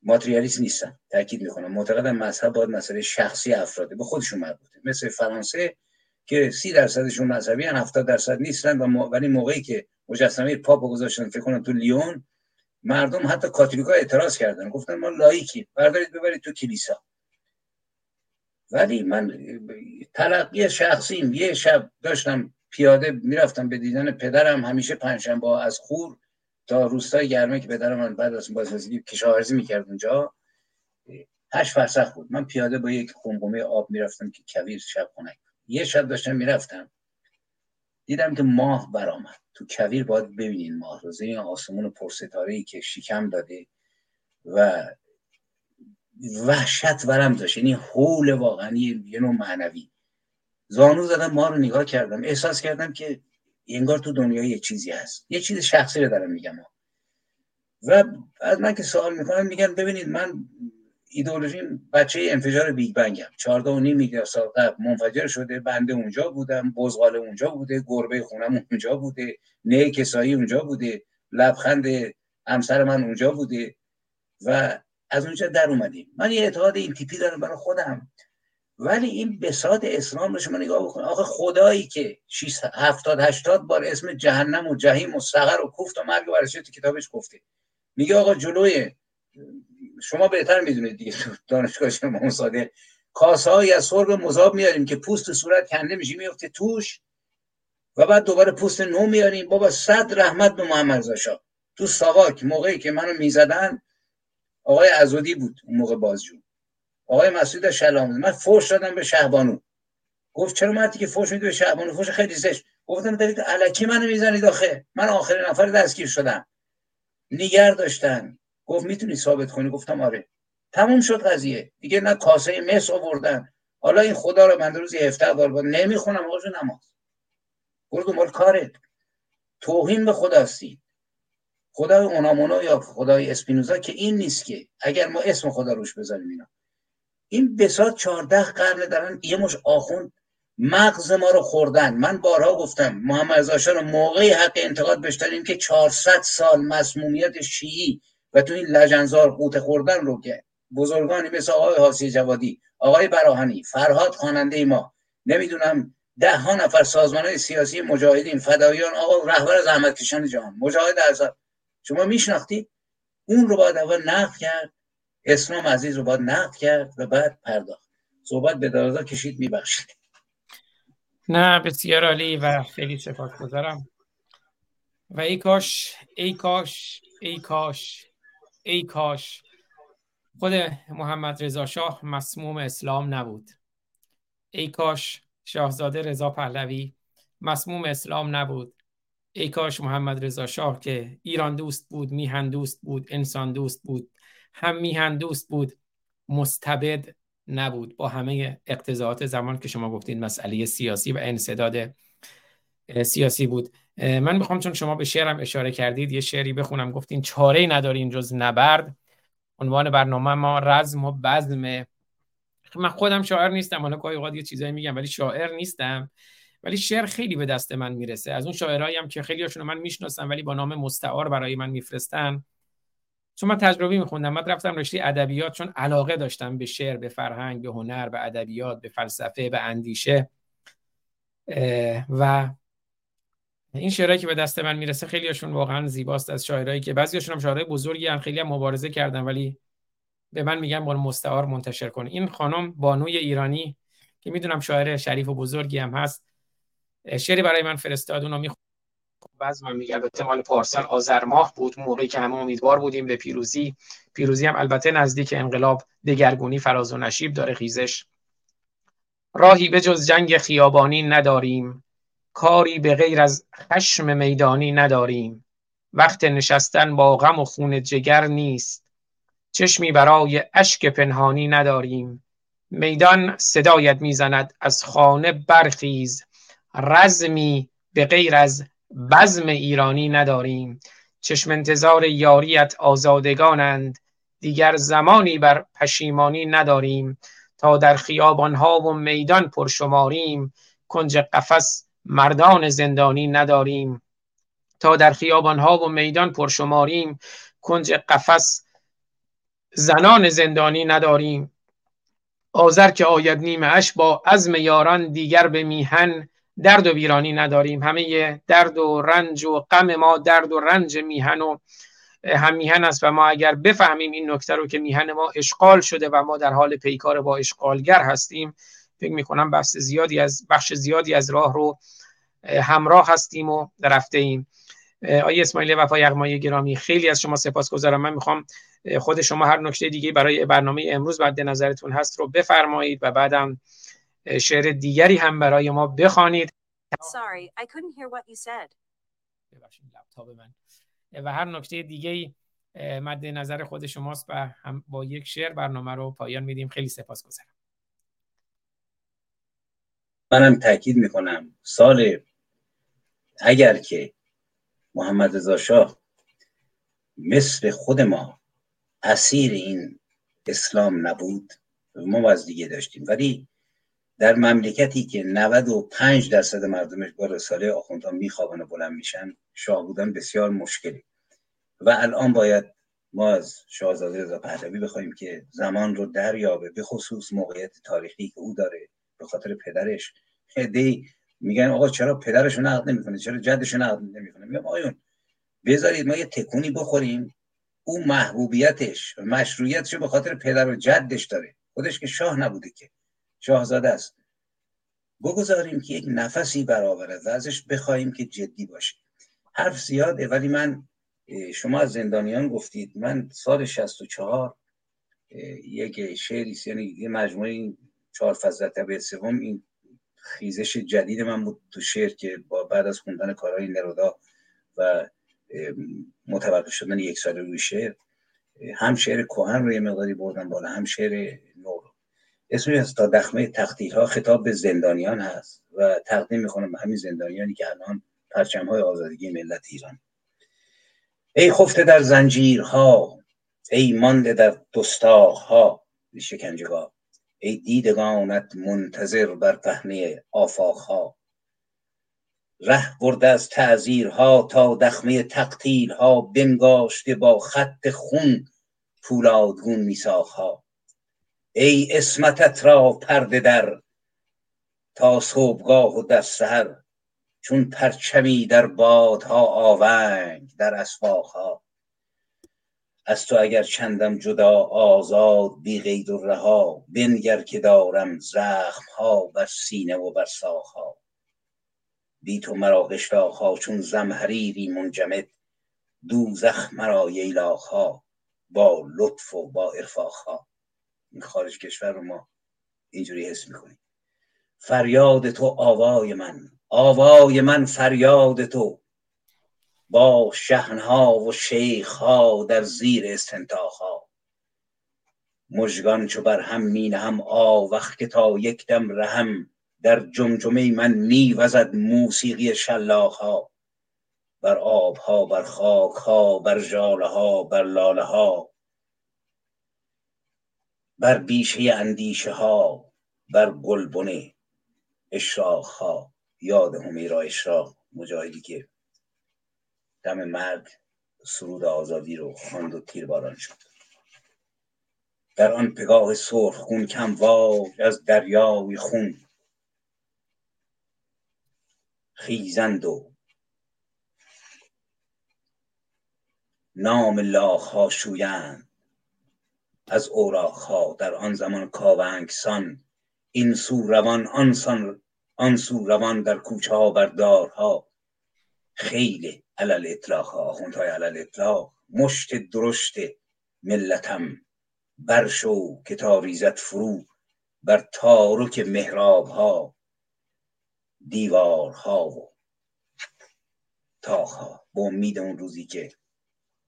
ماتریالیست نیستم تاکید می‌کنم. معتقدم مذهب باید مسئله شخصی افراده به خودشون مربوطه. مثل فرانسه که سی درصدشون مذهبی هن 70 درصد نیستن و ولی موقعی که مجسمه پاپ گذاشتن فکر کنم تو لیون مردم حتی کاتولیکا اعتراض کردن. گفتن ما لایکی بردارید ببرید تو کلیسا. ولی من تلقی شخصیم. یه شب داشتم پیاده می‌رفتم به دیدن پدرم همیشه پنجشنبه از خور تا روستای گرمه که پدرم من بعد از بازرسی کشاورزی می‌کرد اونجا. هشت فرسخ بود. من پیاده با یک قمقمه آب می‌رفتم که کویر شب خنک یه شب داشتم می‌رفتم. دیدم که ماه برآمد. تو کویر باید ببینین ماه روزه این آسمون پرستاره ای که شکم داده و وحشت ورم داشت. یعنی حول واقعا یه نوع معنوی. زانو زدم ما رو نگاه کردم. احساس کردم که انگار تو دنیا یه چیزی هست. یه چیز شخصی رو دارم میگم. و از من که سوال می‌کنم میگن ببینید من ایدئولوژی بچه انفجار بیگ بنگم. 14 و نیم میلیارد سال قبل منفجر شده بنده اونجا بودم بزغاله اونجا بوده گربه خونم اونجا بوده نه کسایی اونجا بوده لبخند همسر من اونجا بوده و از اونجا در اومدیم. من یه اعتقاد این تیپی دارم برای خودم. ولی این بساط اسلام رو شما نگاه بکن. آخه خدایی که 70 80 بار اسم جهنم و جحیم و سقر و کوفت و مرگ و تو کتابش گفته. میگه آقا جلوی شما بهتر می‌دونید دیگه دانشگاه شما صادق. کاسه های از سرب مذاب میاریم که پوست صورت کنده میشه میفته توش و بعد دوباره پوست نو میاریم. بابا صد رحمت به محمد زاشا تو ساواک موقعی که منو می‌زدن آقای ازودی بود اون موقع بازجو. آقای مسعود شلام من فوش دادم به شهبانو. گفت چرا مردی که فوش میده به شهبانو؟ فوش خیلی زشت. گفتم دارید علکی منو می‌زنید آخه. من آخرین نفر دستگیر شدم. نیگر داشتن. گفت می‌تونی ثابت کنی؟ گفتم آره. تموم شد قضیه. دیگه نه کاسه مس آوردن. حالا این خدا رو من روزی 17 بار با نمی‌خونم آقا نماز. برو دنبال کارت. توهین به خداستی. خدای اونامونا یا خدای اسپینوزا که این نیست که. اگر ما اسم خدا روش بذاریم اینا. این بسات چهارده قرن دارن یه مش آخوند مغز ما رو خوردن. من بارها گفتم محمد زاشا رو موقعی حق انتقاد بشتریم که 400 سال مسمومیت شیعی و تو این لجنزار قوت خوردن رو که بزرگانی مثل آقای حاسی جوادی آقای براهنی فرهاد خواننده ما نمی‌دونم ده ها نفر سازمان های سیاسی مجاهدین فدایان آقا رهبر زحمت کشان جهان مجاهد ارزاد شما میشناختی؟ اون رو باید اول نقد کرد. اسلام عزیز رو باید نقد کرد و بعد پرداخت. صحبت به درازا کشید میبخشید. نه بسیار عالی و خیلی سپاس گذارم و ای کاش ای کاش ای کاش ای کاش. خود محمد رضا شاه مسموم اسلام نبود. ای کاش شاهزاده رضا پهلوی مسموم اسلام نبود. ای کاش محمد رضا شاه که ایران دوست بود میهن دوست بود انسان دوست بود. هم میهن دوست بود مستبد نبود. با همه اقتضاعات زمان که شما گفتید مسئله سیاسی و انصداد سیاسی بود. من می‌خوام چون شما به شعرم اشاره کردید یه شعری بخونم. گفتین چاره ندارین جز نبرد. عنوان برنامه ما رزم و بزم. من خودم شاعر نیستم حالا گاهی اوقات یه چیزایی میگم ولی شاعر نیستم. ولی شعر خیلی به دست من می‌رسه. از اون شاعرایی هم که خیلی هاشون من می‌شناسم ولی با نام مستعار برای من میفرستن. چون من تجربی میخوندم من رفتم رشته ادبیات چون علاقه داشتم به شعر به فرهنگ به هنر به ادبیات به فلسفه به اندیشه و این شعرهایی که به دست من می‌رسه خیلی هاشون واقعا زیباست. از شاعرایی که بعضیاشون هم شاعرای بزرگی هم خیلی هم مبارزه کردن ولی به من میگن با مستعار منتشر کن. این خانم بانوی ایرانی که می‌دونم شاعر شریف و بزرگی هم هست شعری برای من فرستاد اونو می‌خونم بعض من میگه البته مال پارسال آذر ماه بود موقعی که همه امیدوار بودیم به پیروزی. پیروزی هم البته نزدیک انقلاب دگرگونی فراز و نشیب داره خیزش. راهی به جز جنگ خیابانی نداریم. کاری به غیر از خشم میدانی نداریم. وقت نشستن با غم و خون جگر نیست. چشمی برای اشک پنهانی نداریم. میدان صدایت می‌زند از خانه برخیز. رزمی به غیر از بزم ایرانی نداریم. چشم انتظار یاریت آزادگانند. دیگر زمانی بر پشیمانی نداریم. تا در خیابانها و میدان پرشماریم. کنج قفس مردان زندانی نداریم. تا در خیابانها و میدان پرشماریم. کنج قفس زنان زندانی نداریم. آذر که آید نیمه اش با عزم یاران دیگر به میهن درد و ویرانی نداریم. همه درد و رنج و غم ما درد و رنج میهن و هم میهن است و ما اگر بفهمیم این نکته رو که میهن ما اشغال شده و ما در حال پیکار با اشغالگر هستیم فکر می‌کنم بخش زیادی از بخش زیادی از راه رو همراه هستیم و رفته ایم آقای اسماعیل وفا یغمای گرامی خیلی از شما سپاسگزارم. من می‌خوام خود شما هر نکته دیگه برای برنامه امروز بعد نظرتون هست رو بفرمایید و بعدم شعر دیگری هم برای ما بخوانید. Sorry, I couldn't hear what you said. من. و هر نکته دیگه مد نظر خود شماست و هم با یک شعر برنامه رو پایان میدیم. خیلی سپاسگزارم. منم تاکید می‌کنم. سال اگر که محمد رضا شاه مثل خود ما اسیر این اسلام نبود ما از دیگه داشتیم. ولی در مملکتی که 95 درصد مردمش با رساله آخوندها میخوابن و بلند میشن شاه بودن بسیار مشکلی. و الان باید ما از شاهزاده رضا پهلوی بخوایم که زمان رو دریابه به خصوص موقعیت تاریخی که او داره به خاطر پدرش. هدی میگن آقا چرا پدرش رو نقد نمی‌کنه؟ چرا جدش رو نقد نمی‌کنه؟ میگم آیون بذارید ما یه تکونی بخوریم. او محبوبیتش مشروعیتش به خاطر پدر و جدش داره. خودش که شاه نبوده که. شاهزاده است. بگذاریم که یک نفسی برآورد و ازش بخواهیم که جدی باشه. حرف زیاده ولی من شما از زندانیان گفتید. من سال 64 یک شعری یعنی یه مجموعه چهار فصل طبیعه سوم این خیزش جدید من بود تو شعر که با بعد از خوندن کارهای نرودا و متوقف شدن یک سال روی شعر هم شعر کوهن رو یه مقداری بردم بالا هم شعر نو اسمش از تا دخمه تختیل ها خطاب به زندانیان هست و تقدیم می‌کنم همین زندانیانی که الان پرچم های آزادگی ملت ایران. ای خفته در زنجیرها ای مانده در ها شکنجگاه ای دیدگانت منتظر بر پهنه ها ره برده از تعذیرها تا دخمه ها بنگاشته با خط خون پولادگون ها ای اسمتت را پرده در تا صبحگاه و در سهر چون پرچمی در بادها آونگ در اسواقها از تو اگر چندم جدا آزاد بی قید و رها بنگر که دارم زخم ها بر سینه و بر ها بی تو مرا ها چون زمهریری منجمد دوزخ مرا ها با لطف و با ها این خارج کشور رو ما اینجوری حس می‌کنیم. فریاد تو آوای من آوای من فریاد تو. با شهنها و شیخها در زیر استنتاخها مژگان چو بر هم می هم آوخ که تا یک دم رهم. در جمجمه من میوزد موسیقی ها بر آبها بر خاکها بر جاله ها بر لاله ها بر بیشه اندیشه ها بر گلبنه اشراق ها. یاد همیرا اشراق مجاهدی که دم مرگ سرود آزادی رو خواند و تیرباران شد. در آن پگاه سرخ خون کم واج از دریای خون. خیزند و نام لاخ ها شویند. از اوراق در آن زمان کاونگسان این سو روان آن آن سو روان در کوچه ها بر دارها. خیلی علل اطلاق ها های علل اطلاق مشت درشت ملتم. برشو که تا ریزت فرو بر تارک محراب ها دیوار ها و تاخ ها با امید اون روزی که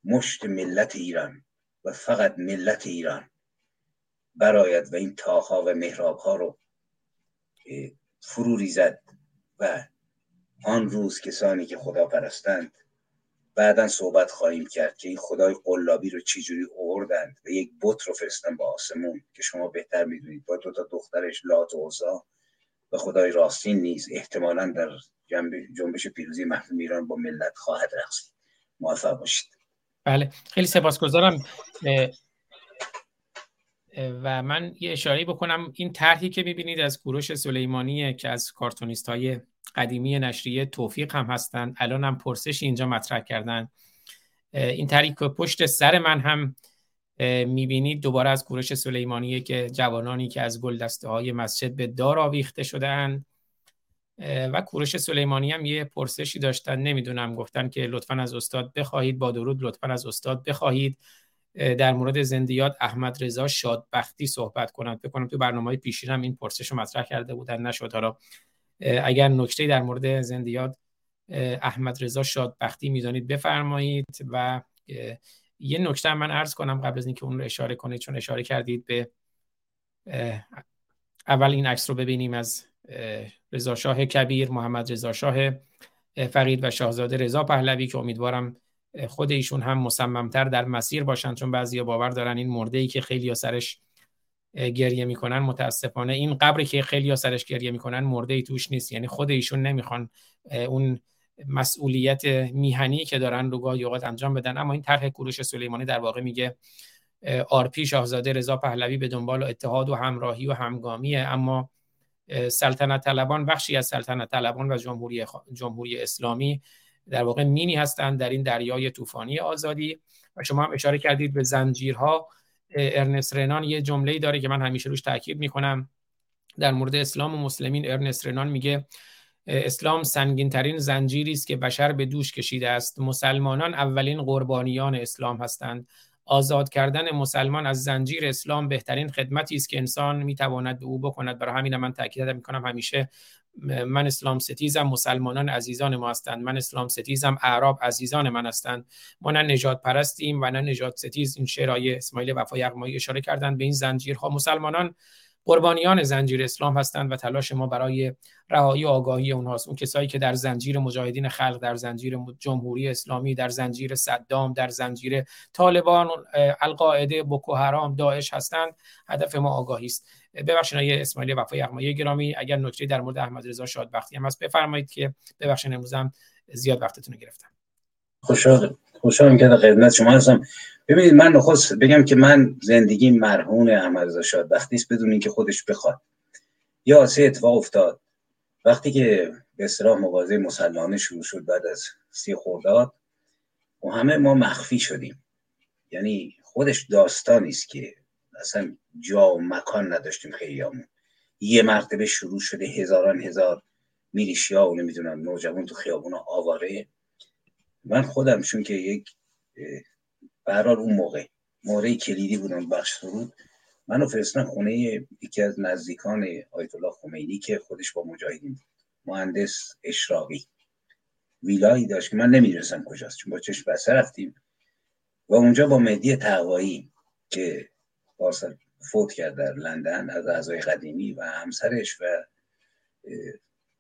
مشت ملت ایران و فقط ملت ایران براید و این تاخا و محراب ها رو فرو ریزد و آن روز کسانی که خدا پرستند بعدا صحبت خواهیم کرد که این خدای قلابی رو چجوری اوردند و یک بت رو فرستن با آسمون که شما بهتر می‌دونید. با دو تا دخترش لات و و خدای راستین نیز احتمالا در جنبش پیروزی محفوم ایران با ملت خواهد رقصید موفق باشید. بله. خیلی سپاسگزارم و من یه اشاره بکنم. این طرحی که می‌بینید از کوروش سلیمانی که از کارتونیست های قدیمی نشریه توفیق هم هستند الان هم پرسش اینجا مطرح کردن. این طرحی که پشت سر من هم می‌بینید دوباره از کوروش سلیمانیه که جوانانی که از گل دسته های مسجد به دار آویخته شدن و کوروش سلیمانی هم یه پرسشی داشتن نمی‌دونم گفتن که لطفا از استاد بخواهید با درود لطفا از استاد بخواهید. در مورد زندیات احمد رضا شادبختی صحبت کنند بکنم تو برنامه های پیشین هم این پرسش رو مطرح کرده بودن نشد. حالا اگر نکته در مورد زندیات احمد رضا شادبختی می‌دانید بفرمایید. و یه نکته من عرض کنم قبل از اینکه اون رو اشاره کنید چون اشاره کردید به اول این عکس رو ببینیم از رضا شاه کبیر محمد رضا شاه فقید و شاهزاده رضا پهلوی که امیدوارم خود ایشون هم مصممتر در مسیر باشن چون بعضی باور دارن این مرده ای که خیلی سرش گریه می‌کنن متاسفانه این قبری که خیلی سرش گریه می‌کنن مرده ای توش نیست. یعنی خود ایشون نمی‌خوان اون مسئولیت میهنی که دارن رو گاهی اوقات انجام بدن. اما این طرح کوروش سلیمانی در واقع میگه آرپی شاهزاده رضا پهلوی به دنبال اتحاد و همراهی و همگامیه. اما سلطنت طلبان بخشی از سلطنت طلبان و جمهوری, جمهوری اسلامی در واقع مینی هستند در این دریای طوفانی آزادی. و شما هم اشاره کردید به زنجیرها. ارنست رنان یه جمله‌ای داره که من همیشه روش تاکید می‌کنم. در مورد اسلام و مسلمین ارنست رنان میگه اسلام سنگین ترین زنجیری است که بشر به دوش کشیده است. مسلمانان اولین قربانیان اسلام هستند. آزاد کردن مسلمان از زنجیر اسلام بهترین خدمتی است که انسان می‌تواند به او بکند. برای همین من تاکید می‌کنم همیشه من اسلام ستیزم مسلمانان عزیزان ما هستند. من اسلام ستیزم اعراب عزیزان من هستند. ما نه نجات پرستیم و نه نجات ستیز این شعرهای اسماعیل وفا یغمایی اشاره کردن به این زنجیرها. مسلمانان قربانیان زنجیر اسلام هستند و تلاش ما برای رهایی و آگاهی اونهاست اون کسایی که در زنجیر مجاهدین خلق در زنجیر جمهوری اسلامی در زنجیر صدام در زنجیر طالبان القاعده بوکو حرام داعش هستند. هدف ما آگاهی است. ببخشید آقای اسماعیل وفای یغمایی گرامی اگر نکته در مورد احمد رضا شادبختی هم هست بفرمایید که ببخشید امروزم زیاد وقتتون رو گرفتم. خوشحال خوشحالم که در خدمت شما هستم. ببینید من نخست بگم که من زندگی مرهون احمد رضا شادبختی است بدون اینکه خودش بخواد. یا سه اتفاق افتاد. وقتی که به اصطلاح مبارزه مسلمانه شروع شد بعد از سی خرداد و همه ما مخفی شدیم. یعنی خودش داستانی است که اصلا جا و مکان نداشتیم خیلیامون یه مرتبه شروع شده هزاران هزار میلیشیا و نمی‌دونم نوجوان تو خیابون آواره. من خودم چون که یک برحال اون موقع. موقعی کلیدی بودم بخش سرود. منو فرستن خونه یکی از نزدیکان آیت الله خمینی که خودش با مجاهدین بود. مهندس اشراقی. ویلایی داشت که من نمی‌دونستم کجاست چون با چشم بسته رفتیم. و اونجا با مهدی تقوایی که پارسال فوت کرد در لندن از اعضای قدیمی و همسرش و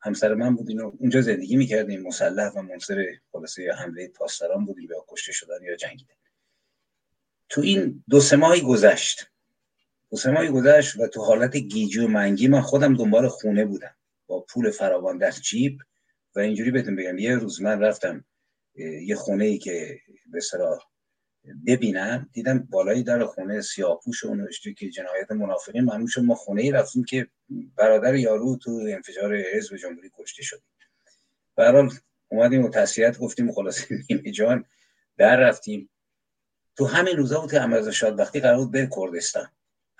همسر من بود. اونجا زندگی می‌کردیم. مسلح و منصر خلاصه یا حمله پاسداران بودیم یا کشته شدن یا جنگیدن. تو این دو سه ماهی گذشت. دو سه ماهی گذشت و تو حالت گیجی و منگی من خودم دنبال خونه بودم. با پول فراوان در جیب و اینجوری بهتون بگم یه روز من رفتم یه خونه ای که به ببینم دیدم بالای در خونه سیاپوش و نوشته که جنایت منافقین معلوم شد ما خونه ای رفتیم که برادر یارو تو انفجار حزب جمهوری کشته شد. برحال اومدیم و تسلیت گفتیم خلاصه نیمه جان در رفتیم. تو همین روزا بود که شاد وقتی قرار بود به کردستان.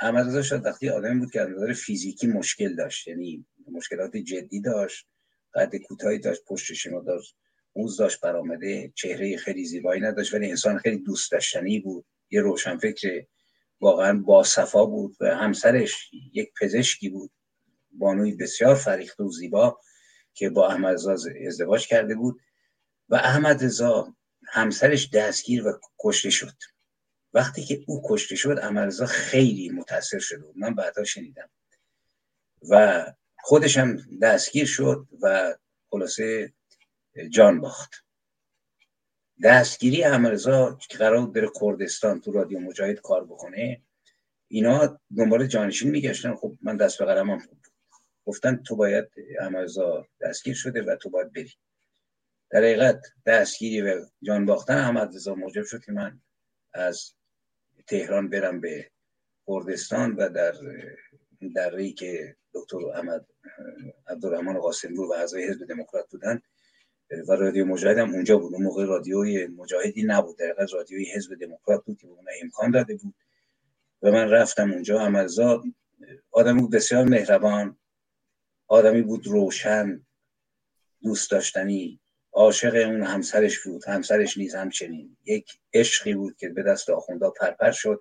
احمد شاد وقتی آدمی بود که از نظر فیزیکی مشکل داشت. یعنی مشکلات جدی داشت قد کوتاهی داشت پشت شما داشت موز داشت برآمده چهره خیلی زیبایی نداشت ولی انسان خیلی دوست داشتنی بود. یه روشنفکر واقعا با صفا بود و همسرش یک پزشکی بود. بانوی بسیار فریخته و زیبا که با احمد ازدواج کرده بود. و احمد رضا همسرش دستگیر و کشته شد. وقتی که او کشته شد احمد رضا خیلی متاثر شده بود من بعدا شنیدم. و خودش هم دستگیر شد و خلاصه جان باخت. دستگیری امرزا که قرار بره کردستان تو رادیو مجاهد کار بکنه اینا دنبال جانشین میگشتن. خب من دست به قلمم گفتن تو باید امرزا دستگیر شده و تو باید بری. در حقیقت دستگیری و جان باختن احمد رضا موجب شد که من از تهران برم به کردستان و در در که دکتر احمد عبدالرحمن قاسمی و اعضای حزب دموکرات بودن و رادیو مجاهد هم اونجا بود. اون موقع رادیوی مجاهدی نبود. در رادیوی حزب دموکرات بود که به اون امکان داده بود. و من رفتم اونجا. عملزا آدمی بود بسیار مهربان آدمی بود روشن دوست داشتنی. عاشق اون همسرش بود. همسرش نیز همچنین یک عشقی بود که به دست آخوندا پرپر شد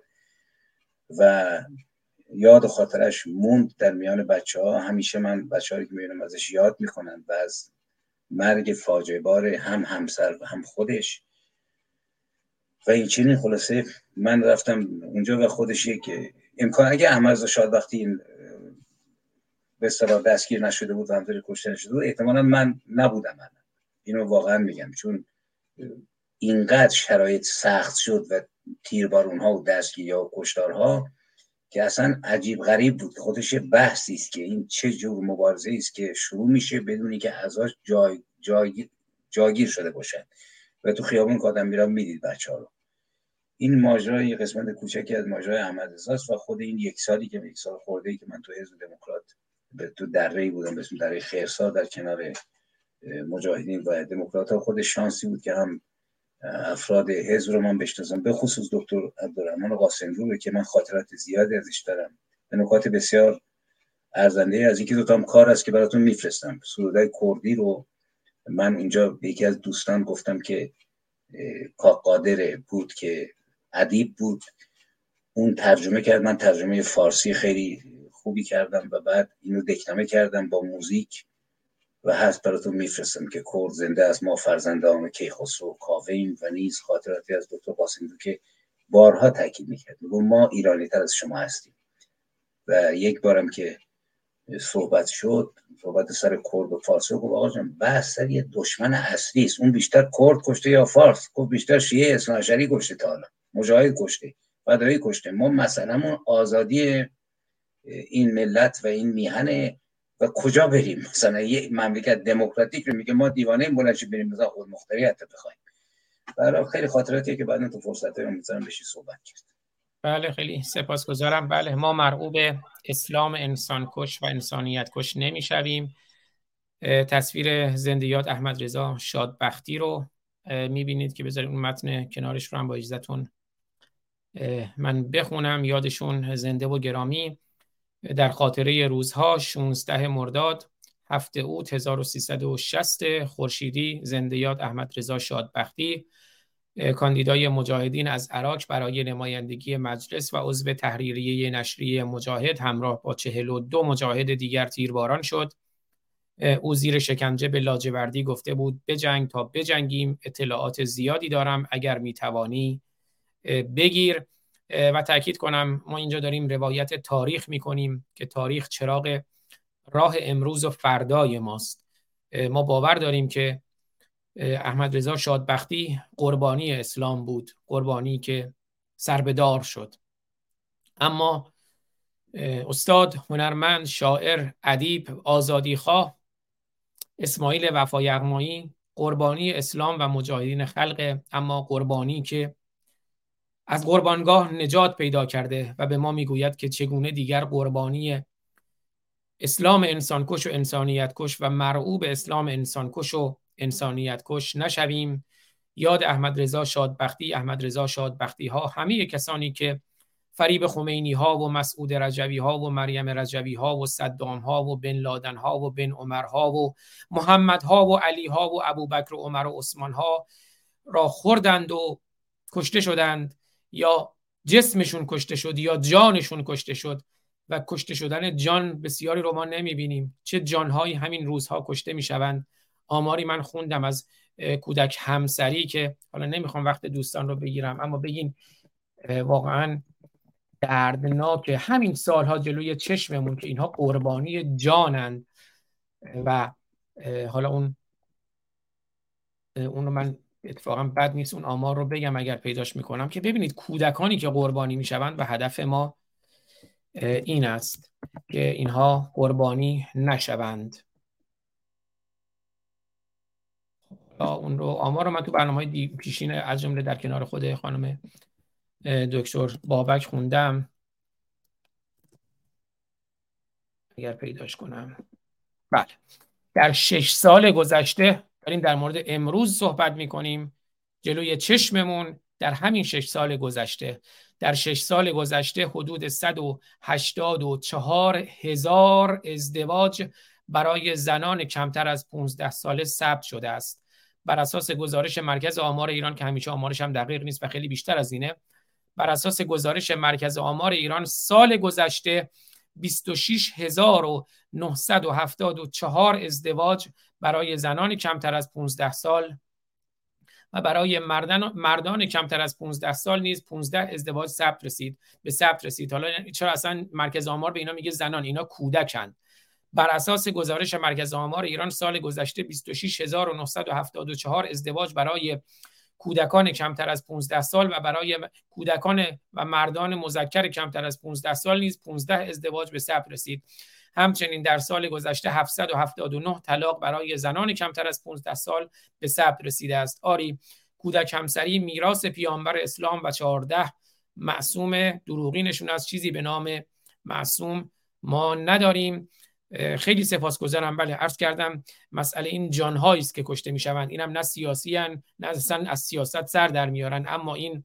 و یاد و خاطرش موند در میان بچه ها همیشه من بچه هایی که می‌بینم ازش یاد می‌کنن و از مرگ فاجعه بار هم همسر و هم خودش. و این چنین خلاصه من رفتم اونجا و خودش یک امکان اگه احمد شاد وقتی این به دستگیر نشده بود و همطوری کشته نشده بود احتمالا من نبودم من اینو واقعا میگم چون اینقدر شرایط سخت شد و تیربارون ها و دستگیری و کشتارها که اصلا عجیب غریب بود. خودش بحثی است که این چه جور مبارزه است که شروع میشه بدونی که ازاش جای جای جاگیر شده باشن و تو خیابون کادم میرم می‌دید بچه ها رو. این ماجرا یه قسمت کوچکی از ماجرای احمد رضاست و خود این یک سالی که یک سال خورده ای که من تو حزب دموکرات به تو دره بودم به اسم دره خیرسا در کنار مجاهدین و دموکرات ها خود شانسی بود که هم افراد حزب رو من بشناسم به خصوص دکتر عبدالرحمن قاسملو رو که من خاطرات زیادی ازش دارم. به نکات بسیار ارزنده از اینکه دو کار است که براتون میفرستم. سرودای کردی رو من اینجا به یکی از دوستان گفتم که قادر بود که ادیب بود. اون ترجمه کرد من ترجمه فارسی خیلی خوبی کردم و بعد اینو دکنمه کردم با موزیک. و هست براتون میفرستم که کرد زنده از ما فرزندان کیخسرو کاویم و نیز خاطراتی از دکتر قاسم که بارها تاکید می‌کرد میگو ما ایرانی تر از شما هستیم. و یک بارم که صحبت شد صحبت سر کرد و فارسی گفت آقا جان بحث سر یه دشمن اصلی است. اون بیشتر کرد کشته یا فارس؟ گفت بیشتر شیعه اسناشری کشته تا حالا. مجاهد کشته فدایی کشته. ما مثلا آزادی این ملت و این میهن و کجا بریم؟ مثلا یه مملکت دموکراتیک رو میگه ما دیوانه این بلنشی بریم. مثلا خود مختریت بخوایم. برای خیلی خاطراتی که بعدا تو فرصت رو می‌ذارم بشی صحبت کرد. بله خیلی سپاسگزارم. بله ما مرعوب اسلام انسان کش و انسانیت کش نمی‌شویم. تصویر زندیات احمد رضا شادبختی رو می‌بینید که بذارید اون متن کنارش رو هم با اجازهتون من بخونم. یادشون زنده و گرامی. در خاطره روزها 16 مرداد هفته اوت 1360 خورشیدی زنده یاد احمد رضا شادبختی کاندیدای مجاهدین از عراق برای نمایندگی مجلس و عضو تحریریه نشریه مجاهد همراه با 42 مجاهد دیگر تیرباران شد. او زیر شکنجه به لاجوردی گفته بود بجنگ تا بجنگیم اطلاعات زیادی دارم اگر می‌توانی بگیر. و تاکید کنم ما اینجا داریم روایت تاریخ می‌کنیم که تاریخ چراغ راه امروز و فردای ماست. ما باور داریم که احمد رضا شادبختی قربانی اسلام بود قربانی که سربدار شد. اما استاد هنرمند شاعر ادیب آزادیخواه اسماعیل وفا قربانی اسلام و مجاهدین خلق اما قربانی که از قربانگاه نجات پیدا کرده و به ما می‌گوید که چگونه دیگر قربانی اسلام انسانکش و انسانیت کش و مرعوب اسلام انسانکش و انسانیت کش نشویم. یاد احمد رضا شادبختی احمد رضا شادبختی ها همه کسانی که فریب خمینی ها و مسعود رجوی ها و مریم رجوی ها و صدام ها و بن لادن ها و بن عمر ها و محمد ها و علی ها و ابوبکر و عمر و عثمان ها را خوردند و کشته شدند. یا جسمشون کشته شد یا جانشون کشته شد و کشته شدن جان بسیاری رو ما نمی‌بینیم. چه جانهایی همین روزها کشته می‌شوند. آماری من خوندم از کودک همسری که حالا نمی‌خوام وقت دوستان رو بگیرم اما بگین واقعا دردناک همین سالها جلوی چشممون که اینها قربانی جانند. و حالا اون اون رو من اتفاقا بد نیست اون آمار رو بگم اگر پیداش می‌کنم که ببینید کودکانی که قربانی می‌شوند و هدف ما این است که اینها قربانی نشوند. اون رو آمار رو من تو برنامه های پیشین از جمله در کنار خود خانم دکتر بابک خوندم. اگر پیداش کنم. بله. در شش سال گذشته داریم در مورد امروز صحبت می‌کنیم. جلوی چشممون در همین شش سال گذشته. در شش سال گذشته حدود 184 هزار ازدواج برای زنان کمتر از 15 ساله ثبت شده است. بر اساس گزارش مرکز آمار ایران که همیشه آمارش هم دقیق نیست و خیلی بیشتر از اینه بر اساس گزارش مرکز آمار ایران سال گذشته 26974 ازدواج برای زنان کمتر از 15 سال و برای مردان, مردان کمتر از 15 سال نیز 15 ازدواج ثبت رسید به ثبت رسید. حالا چرا اصلا مرکز آمار به اینا میگه زنان؟ اینا کودکند بر اساس گزارش مرکز آمار ایران سال گذشته 26974 ازدواج برای کودکان کمتر از 15 سال و برای کودکان و مردان مذکر کمتر از 15 سال نیز 15 ازدواج به ثبت رسید. همچنین در سال گذشته 779 طلاق برای زنان کمتر از 15 سال به ثبت رسیده است. آری کودک همسری میراث پیامبر اسلام و 14 معصوم دروغینشون از چیزی به نام معصوم ما نداریم. خیلی سپاسگزارم. بله عرض کردم مسئله این جانهایی است که کشته می‌شوند. اینم نه سیاسی هن، نه اصلا از سیاست سر در میارن. اما این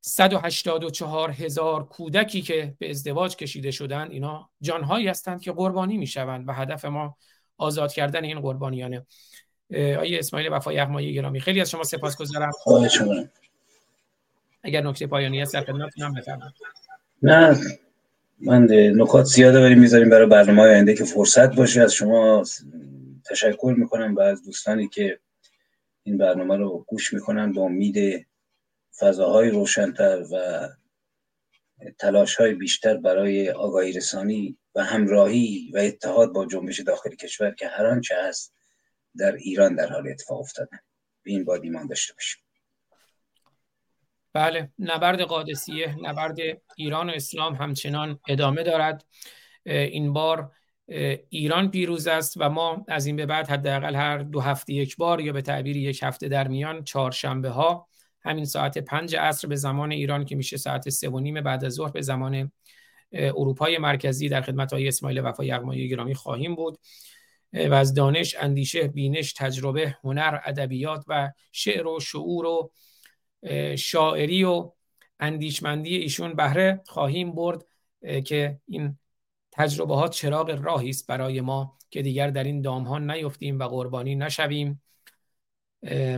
184 هزار کودکی که به ازدواج کشیده شدند اینا جانهایی هستند که قربانی می‌شوند و هدف ما آزاد کردن این قربانیانه. آیه اسماعیل وفای یغمایی گرامی. خیلی از شما سپاسگزارم. اگر نکته پایانی هست در خدمتتونم بفرمایید. نه. من نکات زیاده بریم می‌ذاریم برای برنامه آینده که فرصت باشه؟ از شما تشکر می‌کنم و از دوستانی که این برنامه رو گوش می‌کنن با امید فضاهای روشنتر و تلاش های بیشتر برای آگاهی رسانی و همراهی و اتحاد با جنبش داخل کشور که هر آنچه هست در ایران در حال اتفاق افتادن به این باد ایمان داشته باشیم. بله نبرد قادسیه نبرد ایران و اسلام همچنان ادامه دارد. این بار ایران پیروز است و ما از این به بعد حداقل هر دو هفته یک بار یا به تعبیر یک هفته در میان چهارشنبه ها همین ساعت پنج عصر به زمان ایران که میشه ساعت سه و نیم بعد از ظهر به زمان اروپای مرکزی در خدمت های اسماعیل وفا یغمایی گرامی خواهیم بود. و از دانش، اندیشه، بینش، تجربه، هنر، ادبیات و شعر و شعور و شاعری و اندیشمندی ایشون بهره خواهیم برد که این تجربه ها چراغ راهی است برای ما که دیگر در این دام ها نیفتیم و قربانی نشویم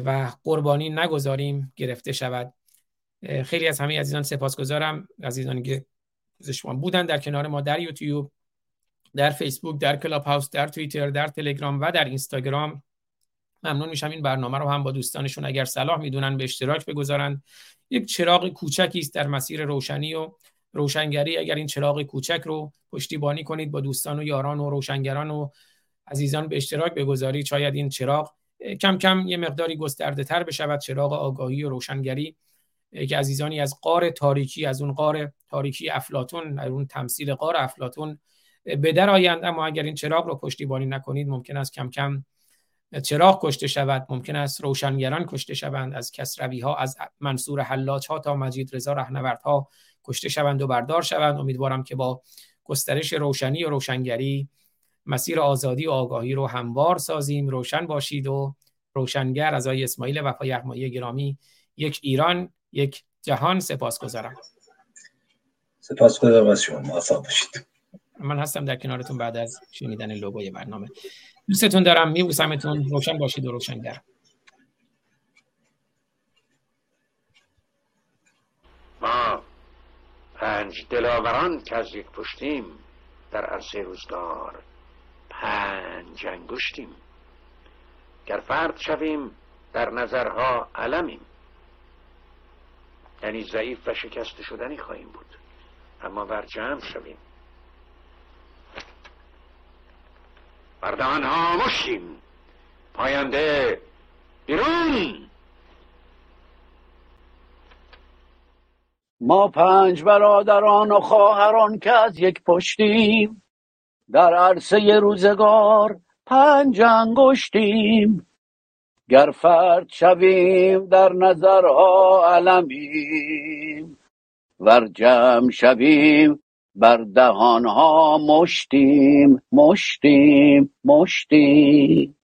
و قربانی نگذاریم گرفته شود. خیلی از همه عزیزان سپاسگزارم. عزیزانی که شما بودن در کنار ما در یوتیوب در فیسبوک در کلاب هاوس در توییتر در تلگرام و در اینستاگرام. ممنون میشم این برنامه رو هم با دوستانشون اگر صلاح می‌دونن به اشتراک بگذارن. یک چراغ کوچکی است در مسیر روشنی و روشنگری. اگر این چراغ کوچک رو پشتیبانی کنید با دوستان و یاران و روشنگران و عزیزان به اشتراک بگذارید شاید این چراغ کم کم یه مقداری گسترده تر بشود. چراغ آگاهی و روشنگری که عزیزانی از قار تاریکی از اون قار تاریکی افلاتون اون تمثیل قار افلاتون به در آیند. اما اگر این چراغ رو پشتیبانی نکنید ممکن است کم کم چراغ کشته شود ممکن است روشنگران کشته شوند از کسروی ها از منصور حلاج ها تا مجید رضا رهنورد ها کشته شوند و بردار شوند. امیدوارم که با گسترش روشنی و روشنگری مسیر آزادی و آگاهی رو هموار سازیم. روشن باشید و روشنگر از آقای اسماعیل وفا یغمایی گرامی یک ایران یک جهان. سپاسگزارم. سپاسگزارم از شما. موفق باشید. من هستم در کنارتون بعد از شنیدن لوگوی برنامه. دوستتون دارم. میبوسمتون روشن باشید و روشنگر ما پنج دلاوران که از یک پشتیم در عرصه روزگار پنج انگشتیم. گر فرد شویم در نظرها علمیم. یعنی ضعیف و شکست شدنی خواهیم بود. اما بر جمع شویم بردهان ها مشیم پاینده بیرون. ما پنج برادران و خواهران که از یک پشتیم در عرصه روزگار پنج انگشتیم. گر فرد شویم در نظرها علمیم ور جمع شویم بر دهانها مشتیم مشتیم مشتیم.